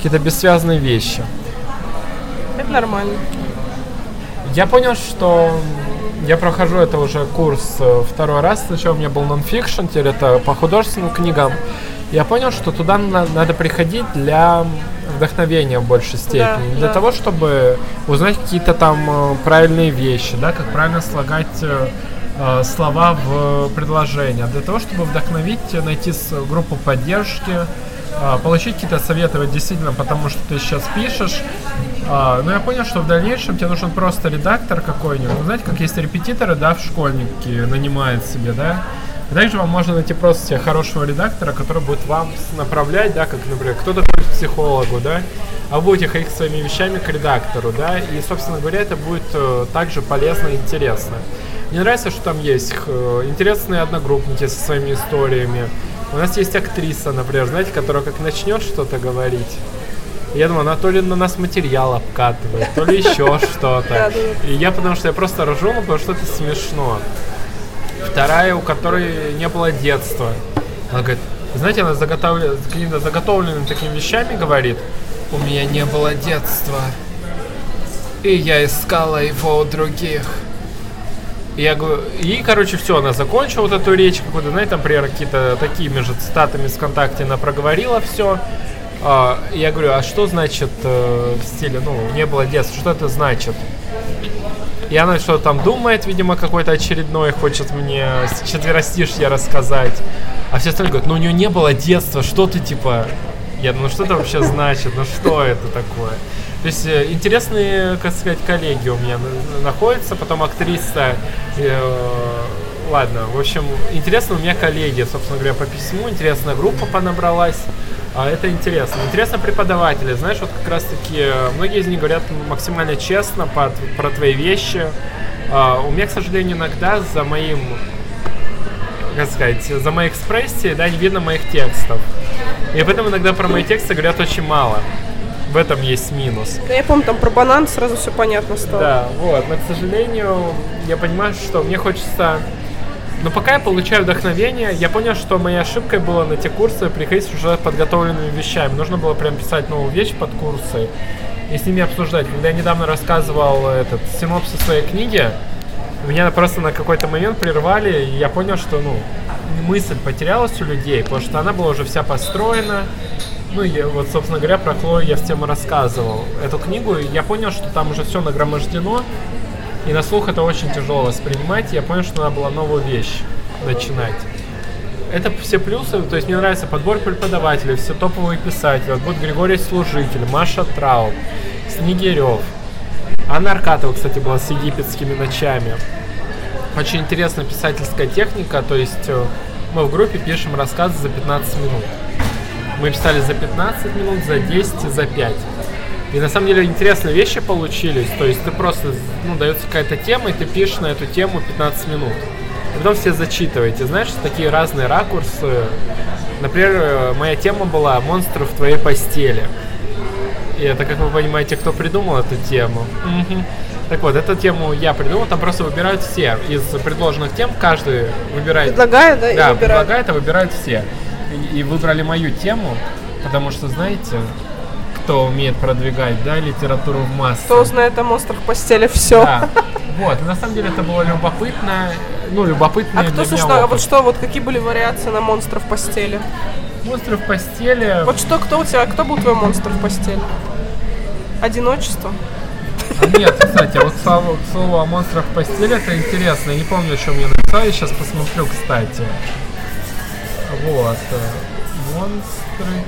S1: какие-то бессвязные вещи.
S2: Это нормально.
S1: Я понял, что я прохожу это уже курс э, второй раз. Сначала у меня был нонфикшн, теперь это по художественным книгам. я понял, что туда на- надо приходить для вдохновения в большей степени.
S2: Да,
S1: для
S2: да.
S1: того, чтобы узнать какие-то там э, правильные вещи, да, как правильно слагать э, э, слова в предложения. Для того, чтобы вдохновить, найти группу поддержки, получить какие-то советы вот действительно потому, что ты сейчас пишешь. А, но я понял, что в дальнейшем тебе нужен просто редактор какой-нибудь. Ну, знаете, как есть репетиторы, да, в школьники нанимают себе, да. Также вам можно найти просто себе хорошего редактора, который будет вам направлять, да, как, например, кто-то ходит к психологу, да, а вы будете ходить своими вещами к редактору, да, и, собственно говоря, это будет э, также полезно и интересно. Мне нравится, что там есть интересные одногруппники со своими историями. У нас есть актриса, например, знаете, которая как начнет что-то говорить, я думаю, она то ли на нас материал обкатывает, то ли еще что-то. И я потому что я просто ржу, потому что это смешно. Вторая, у которой не было детства. Она говорит, знаете, она заготовля... с какими-то заготовленными такими вещами говорит, у меня не было детства, и я искала его у других. Я говорю, и, короче, все, она закончила вот эту речь какую-то, знаете, там, например, какие-то такими же цитатами с ВКонтакте она проговорила все. я говорю, а что значит э, в стиле, ну, не было детства, что это значит? И она что там думает, видимо, какой-то очередной, хочет мне четверостишье рассказать. А все остальные говорят, ну у нее не было детства, что ты типа... Я думаю, ну что это вообще значит, ну что это такое? То есть э, интересные, как сказать, коллеги у меня на- находятся, потом актриса, э, ладно, в общем, интересно у меня коллеги, собственно говоря, по письму, интересная группа понабралась, а это интересно. Интересно преподаватели, знаешь, вот как раз таки, э, многие из них говорят максимально честно по- про твои вещи. А, у меня, к сожалению, иногда за моим как сказать, за моей экспрессией, да, не видно моих текстов. И поэтому иногда про мои тексты говорят очень мало. В этом есть минус.
S2: Да я помню, там про банан сразу все понятно стало.
S1: Да, вот. Но, к сожалению, я понимаю, что мне хочется... Но пока я получаю вдохновение, я понял, что моей ошибкой было на те курсы приходить с уже подготовленными вещами. Нужно было прям писать новую вещь под курсы и с ними обсуждать. Когда я недавно рассказывал этот синопсис своей книги, меня просто на какой-то момент прервали, и я понял, что, ну, мысль потерялась у людей, потому что она была уже вся построена. Ну, и вот, собственно говоря, про Хлою я в тему рассказывал. Эту книгу, и я понял, что там уже все нагромождено, и на слух это очень тяжело воспринимать. и Я понял, что надо было новую вещь начинать. Это все плюсы, то есть мне нравится подбор преподавателей, все топовые писатели. Вот будет Григорий Служитель, Маша Трауб, Снегирев. Анна Аркатова, кстати, была с египетскими ночами. Очень интересная писательская техника, то есть э, мы в группе пишем рассказы за 15 минут. Мы писали за 15 минут, за 10, за 5. И на самом деле интересные вещи получились. То есть ты просто, ну, дается какая-то тема, и ты пишешь на эту тему 15 минут. И потом все зачитываете. Знаешь, такие разные ракурсы. Например, э, моя тема была «Монстры в твоей постели». И это, как вы понимаете, кто придумал эту тему. Мгм. Так вот, эту тему я придумал, там просто выбирают все. Из предложенных тем каждый выбирает
S2: Предлагаю, да, и
S1: да,
S2: выбираю.
S1: предлагает, а выбирают все. И, выбрали мою тему, потому что, знаете, кто умеет продвигать, да, литературу в массы.
S2: Кто знает о монстрах постели, все.
S1: Да. Вот, на самом деле это было любопытно, ну, любопытный
S2: А кто, слушай, а вот что, вот какие были вариации на монстров в постели?
S1: Монстры в постели.
S2: Вот что, кто у тебя, кто был твой монстр в постели? Одиночество?
S1: А Нет, кстати, вот к слову о монстрах в постели, это интересно. Я не помню, что мне написали, я сейчас посмотрю, кстати. Вот. э, Монстры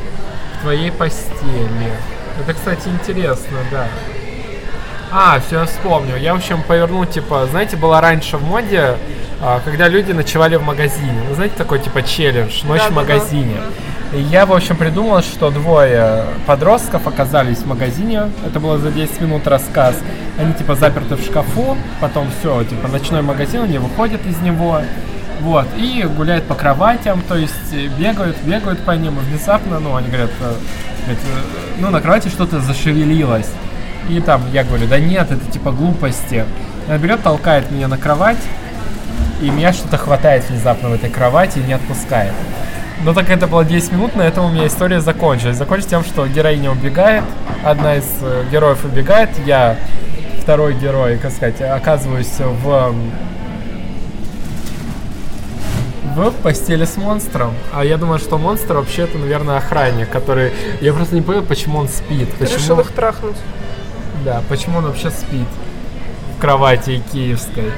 S1: в твоей постели. Это, кстати, интересно, да. А, все, я вспомнил. Я, в общем, повернул, типа, знаете, было раньше в моде, а, когда люди ночевали в магазине. Ну, знаете, такой, типа, челлендж, ночь в
S2: Да-да-да.
S1: магазине. И я, в общем, придумал, что двое подростков оказались в магазине. Это было за 10 минут рассказ. Они, типа, заперты в шкафу. Потом все, типа, ночной магазин, они выходят из него. Вот, и гуляют по кроватям, то есть э, бегают, бегают по ним, и внезапно, ну, они говорят, э, э, ну, на кровати что-то зашевелилось. И там я говорю, да нет, это типа глупости. Она берет, толкает меня на кровать, и меня что-то хватает внезапно в этой кровати и не отпускает. Но так как это было 10 минут, на этом у меня история закончилась. Закончилась тем, что героиня убегает, одна из героев убегает, я второй герой, как сказать, оказываюсь в, в постели с монстром. А я думаю, что монстр вообще это, наверное, охранник, который... Я просто не понял, почему он спит.
S2: Ты
S1: почему...
S2: решил их трахнуть.
S1: Да, почему он вообще спит кровати киевской.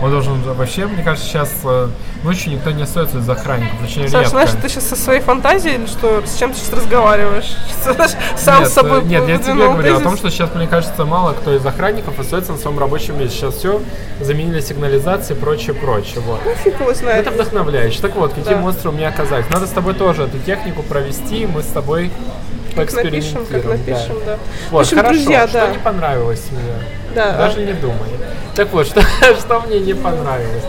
S1: Он должен вообще, мне кажется, сейчас э, ночью никто не остается из охранников, очень
S2: Саш,
S1: редко.
S2: знаешь, ты сейчас со своей фантазией что? С чем ты сейчас разговариваешь? Сам
S1: нет,
S2: с собой
S1: э, Нет, я тебе говорю о
S2: тезис?
S1: том, что сейчас, мне кажется, мало кто из охранников остается на своем рабочем месте. Сейчас все заменили сигнализацией и прочее, прочее. Вот.
S2: Ну, фиг его знает.
S1: Это вдохновляюще. Так вот, какие
S2: Да.
S1: монстры у меня оказались. Надо с тобой тоже эту технику провести, и мы с тобой
S2: Как напишем, как
S1: да.
S2: напишем, да.
S1: Вот,
S2: В общем,
S1: хорошо.
S2: друзья,
S1: что
S2: да.
S1: не понравилось мне?
S2: Да,
S1: Даже
S2: а.
S1: не думай. Так вот, что, что мне не понравилось?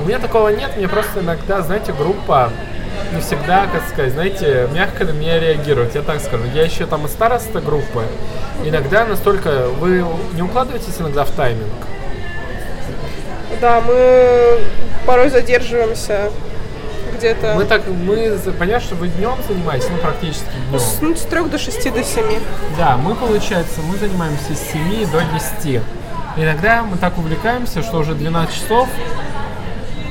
S1: У меня такого нет, мне просто иногда, знаете, группа не всегда, как сказать, знаете, мягко на меня реагирует, я так скажу. Я еще там и староста группы. Иногда настолько... Вы не укладываетесь иногда в тайминг?
S2: Да, мы порой задерживаемся где-то
S1: Мы так, мы, понятно, что вы днем занимаетесь, ну, практически днем.
S2: с, ну, с 3 до 6 до 7.
S1: Да, мы, получается, мы занимаемся с 7 до 10. Иногда мы так увлекаемся, что уже 12 часов,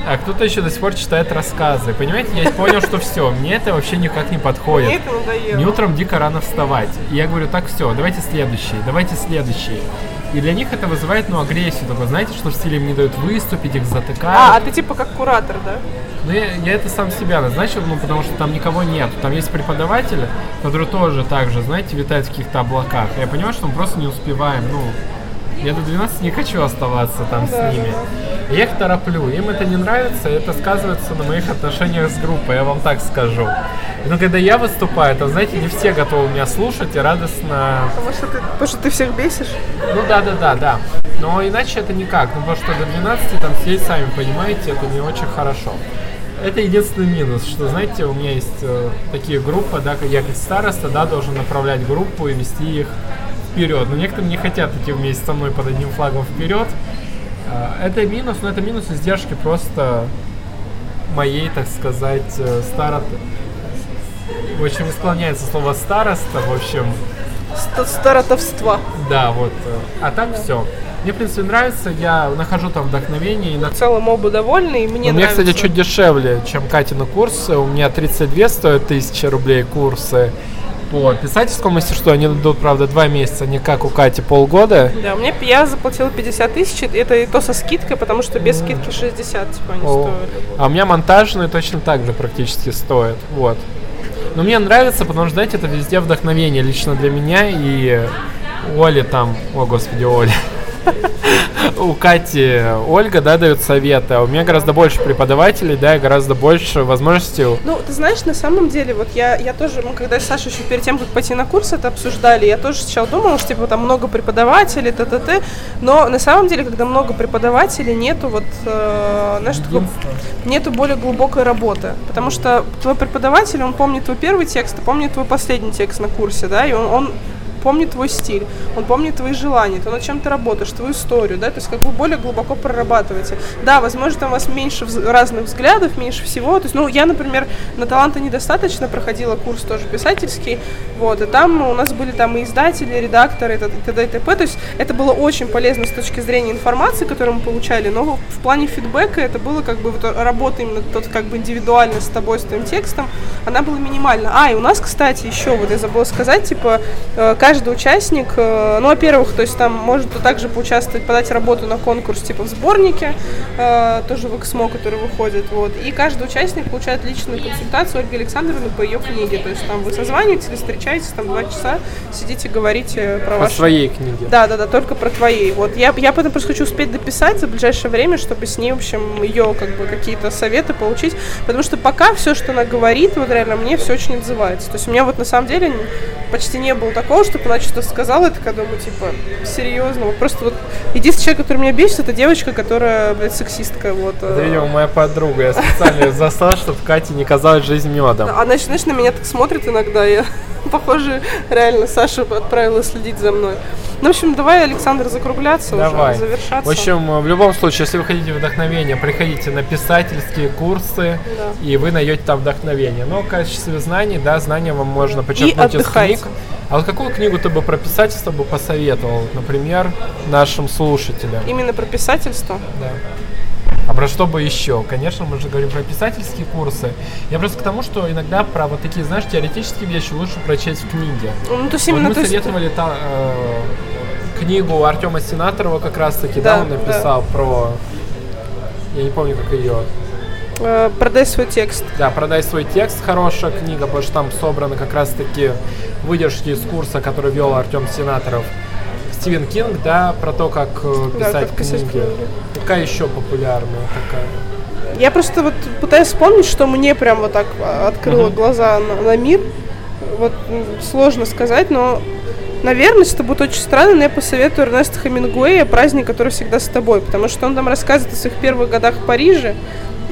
S1: а кто-то еще до сих пор читает рассказы. Понимаете, я понял, что все, мне это вообще никак не подходит.
S2: Мне это надоело.
S1: Мне утром дико рано вставать. И я говорю, так все, давайте следующий, давайте следующий. И для них это вызывает, ну, агрессию. Такой, знаете, что в стиле им не дают выступить, их затыкают.
S2: А, а ты типа как куратор, да?
S1: Ну, я, я это сам себя назначил, ну, потому что там никого нет. Там есть преподаватели, которые тоже так же, знаете, витают в каких-то облаках. Я понимаю, что мы просто не успеваем, ну, я до 12 не хочу оставаться там с ними.
S2: да,
S1: Я их тороплю, им это не нравится, и это сказывается на моих отношениях с группой, я вам так скажу. Но когда я выступаю, то, знаете, не все готовы меня слушать и радостно
S2: Потому что ты, потому что ты всех бесишь.
S1: ну да, да, да, да. Но иначе это никак. Ну потому что до 12 там сидеть, сами понимаете, это не очень хорошо. Это единственный минус, что, знаете, у меня есть э, такие группы, да, как я как староста, да, должен направлять группу и вести их вперед. Но некоторые не хотят идти вместе со мной под одним флагом вперед. Э, это минус, но это минус издержки просто моей, так сказать, э, старо... В общем, склоняется слово староста, в общем,
S2: Ст- Старотовства.
S1: да, вот. э, А так все. Мне, в принципе, нравится, я нахожу там вдохновение. И на...
S2: В целом оба довольны, и мне
S1: У меня,
S2: нравится.
S1: кстати, чуть дешевле, чем Катина курсы. У меня 32 стоят тысячи рублей курсы. По писательскому мастерству они идут, правда, два месяца, не как у Кати полгода.
S2: Да, мне я заплатила 50 тысяч, это и то со скидкой, потому что без скидки 60, типа, они
S1: О.
S2: стоили.
S1: А у меня монтажные точно так же практически стоят. Вот. Но мне нравится, потому что, знаете, это везде вдохновение лично для меня и Оли там, о господи, Оля. У Кати Ольга, да, дает советы, а у меня гораздо больше преподавателей, да, и гораздо больше возможностей.
S2: Ну, ты знаешь, на самом деле, вот я, я тоже, мы когда с Сашей еще перед тем, как пойти на курс, это обсуждали, я тоже сначала думала, что типа там много преподавателей, т-т-т, но на самом деле, когда много преподавателей, нету вот, э, знаешь, такого- нету более глубокой работы, потому что твой преподаватель, он помнит твой первый текст, и помнит твой последний текст на курсе, да, и он, он помнит твой стиль, он помнит твои желания, то, над чем ты работаешь, твою историю, да, то есть как бы более глубоко прорабатываете. Да, возможно, там у вас меньше разных взглядов, меньше всего, то есть, ну, я, например, на таланта недостаточно проходила курс тоже писательский, вот, и там у нас были там и издатели, и редакторы, и т.д. и т.п., то есть это было очень полезно с точки зрения информации, которую мы получали, но в плане фидбэка это было как бы вот работа именно тот как бы индивидуально с тобой, с твоим текстом, она была минимальна. А, и у нас, кстати, еще, вот я забыла сказать, типа, э, каждый участник, э, ну, во-первых, то есть там может также поучаствовать, подать работу на конкурс, типа, в сборнике, э, тоже в Эксмо, который выходит, вот, и каждый участник получает личную консультацию Ольги Александровны по ее книге, то есть там вы созваниваетесь или встречаетесь, там два часа, сидите, говорите про
S1: По
S2: ваши
S1: своей книге.
S2: да, да, да, только про твоей. Вот я, я потом просто хочу успеть дописать за ближайшее время, чтобы с ней, в общем, ее как бы какие-то советы получить. Потому что пока все, что она говорит, вот реально мне все очень отзывается. То есть у меня вот на самом деле почти не было такого, чтобы она что-то сказала, это когда думаю, типа, серьезно. Вот просто вот единственный человек, который меня бесит, это девочка, которая, блядь, сексистка. Вот.
S1: Это, видимо, моя подруга. Я специально застал, чтобы Кате не казалась жизнь медом.
S2: Она, знаешь, на меня так смотрит иногда, я, похоже, реально Саша отправила следить за мной. Ну, в общем, давай, Александр, закругляться
S1: Давай.
S2: уже, завершаться.
S1: В общем, в любом случае, если вы хотите вдохновение, приходите на писательские курсы,
S2: Да.
S1: и вы найдете там вдохновение. Но в качестве знаний, да, знания вам можно почерпнуть из книг. А вот какую книгу ты бы про писательство бы посоветовал, например, нашим слушателям?
S2: Именно про писательство.
S1: Да. А А про что бы еще? Конечно, мы же говорим про писательские курсы. Я просто к тому, что иногда про вот такие, знаешь, теоретические вещи лучше прочесть в книге.
S2: Ну, то есть
S1: Вот
S2: именно...
S1: мы
S2: то есть-
S1: советовали та- э, книгу Артема Сенаторова как раз таки, да,
S2: Да,
S1: он написал про... Я не помню, как ее.
S2: э, продай свой текст.
S1: Да, «Продай свой текст» хорошая книга, потому что там собраны как раз таки выдержки из курса, который вел Артем Сенаторов. Стивен Кинг, да, про то, как э,
S2: Да,
S1: писать
S2: как писать
S1: книги.
S2: книги.
S1: Какая еще популярная такая?
S2: Я просто вот пытаюсь вспомнить, что мне прям вот так открыло
S1: Мгм.
S2: глаза на, на мир. Вот сложно сказать, но, наверное, это будет очень странно, но я посоветую Эрнеста Хемингуэя «Праздник, который всегда с тобой», потому что он там рассказывает о своих первых годах в Париже,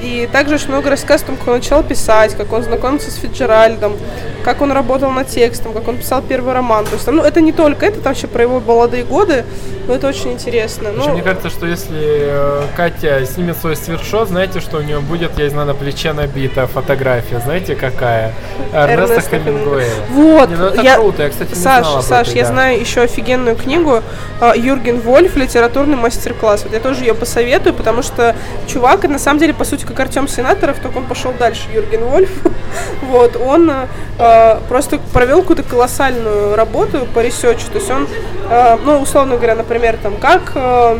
S2: и также очень много рассказывает о том, как он начал писать, как он знакомился с Фиджеральдом, как он работал над текстом, как он писал первый роман. То есть, там, ну, это не только это, там еще про его молодые годы, но это очень интересно. Ну,
S1: мне кажется, что если э, Катя снимет свой свитшот, знаете, что у нее будет, я не знаю, на плече набита фотография, знаете, какая? Эрнеста Хемингуэя.
S2: Вот,
S1: Не, ну это
S2: я,
S1: круто, я, кстати, не
S2: Саш,
S1: знал об
S2: Саш,
S1: этой,
S2: я
S1: да.
S2: знаю еще офигенную книгу а, Юрген Вольф «Литературный мастер-класс». Вот я тоже ее посоветую, потому что чувак, на самом деле, по сути, как Артем Сенаторов, только он пошел дальше, Юрген Вольф. вот, он а, просто провел какую-то колоссальную работу по research у. То есть он, а, ну, условно говоря, например, там, как а,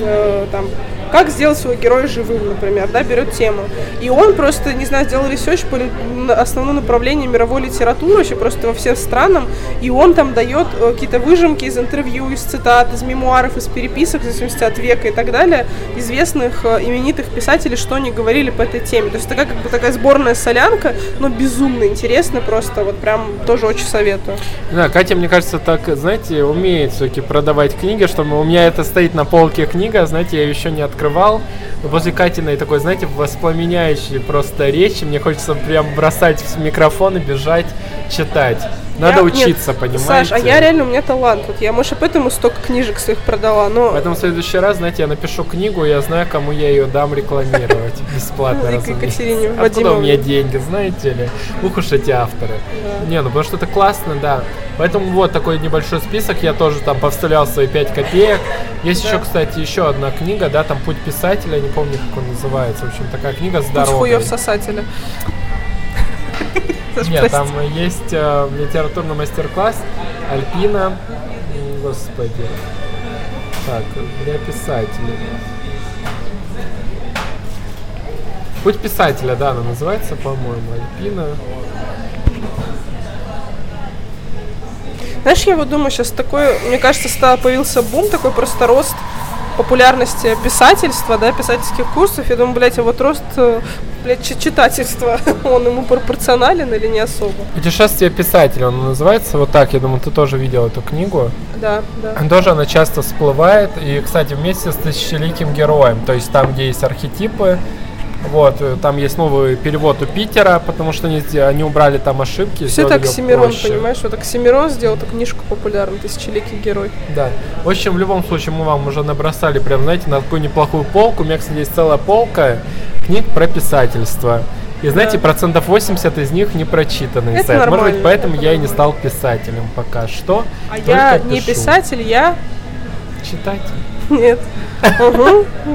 S2: э, там, как сделать своего героя живым, например, да, берет тему. И он просто, не знаю, сделал research по основному направлению мировой литературы, вообще просто во всем странам, и он там дает э, какие-то выжимки из интервью, из цитат, из мемуаров, из переписок, в зависимости от века и так далее, известных э, именитых писателей, что они говорили по этой теме. То есть такая как бы такая сборная солянка, но безумно интересно просто, вот прям тоже очень советую.
S1: Да, Катя, мне кажется, так, знаете, умеет все-таки продавать книги, что у меня это стоит на полке книга, знаете, я еще не открывал. Но после Катиной такой, знаете, воспламеняющей просто речи, мне хочется прям бросать в микрофон и бежать читать. Надо
S2: Я- нет,
S1: учиться, понимаете?
S2: Саш, а я реально, у меня талант. Вот я, может, поэтому столько книжек своих продала, но...
S1: Поэтому в следующий раз, знаете, я напишу книгу, я знаю, кому я ее дам рекламировать. Бесплатно.
S2: Екатерине
S1: Откуда у
S2: Вадимовне.
S1: меня деньги, знаете ли? Ух уж эти авторы. Не, ну потому что это классно, да. Поэтому вот такой небольшой список, я тоже там повставлял свои 5 копеек. Есть еще, кстати, еще одна книга, да, там «Путь писателя», не помню, как он называется. В общем, такая книга с
S2: Путь хуев сосателя.
S1: Нет, там есть э, литературный мастер-класс Альпина. Господи. Так, для писателей. Путь писателя, да, она называется, по-моему, Альпина.
S2: Знаешь, я вот думаю, сейчас такой, мне кажется, стал, появился бум, такой просто рост популярности писательства, да, писательских курсов. Я думаю, блядь, а вот рост, э, блядь, чи- читательства, он ему пропорционален или не особо?
S1: Путешествие писателя, он называется вот так. Я думаю, ты тоже видел эту книгу.
S2: Да, да.
S1: Тоже она часто всплывает. И, кстати, вместе с тысячеликим героем. То есть там, где есть архетипы, вот, э, там есть новый перевод у Питера, потому что они, они убрали там ошибки.
S2: Все так
S1: проще.
S2: понимаешь? Вот так Семирон сделал эту книжку популярной, тысячеликий герой.
S1: Да. В общем, в любом случае, мы вам уже набросали прям, знаете, на такую неплохую полку. У меня, кстати, есть целая полка книг про писательство. И знаете,
S2: Да.
S1: процентов 80 из них не прочитанные.
S2: Это
S1: сайт. Может быть,
S2: нормально,
S1: поэтому
S2: это
S1: я и не стал писателем пока что.
S2: А я не
S1: пишу.
S2: писатель, я...
S1: Читать.
S2: Нет.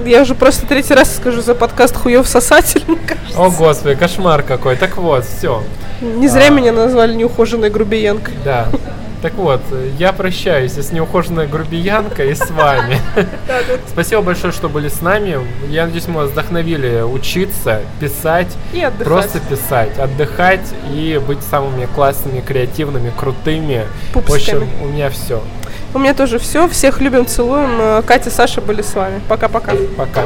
S2: Я уже просто третий раз скажу за подкаст хуев сосатель, мне кажется.
S1: О, господи, кошмар какой. Так вот, все.
S2: Не зря
S1: А.
S2: меня назвали неухоженной грубиянкой.
S1: Да. Так вот, я прощаюсь с неухоженной грубиянкой и с вами. Спасибо большое, что были с нами. Я надеюсь, мы вас вдохновили учиться, писать,
S2: И отдыхать.
S1: просто писать, отдыхать и быть самыми классными, креативными, крутыми. В общем, у меня все.
S2: У меня тоже все. Всех любим, целуем. Катя, Саша были с вами. Пока-пока.
S1: Пока.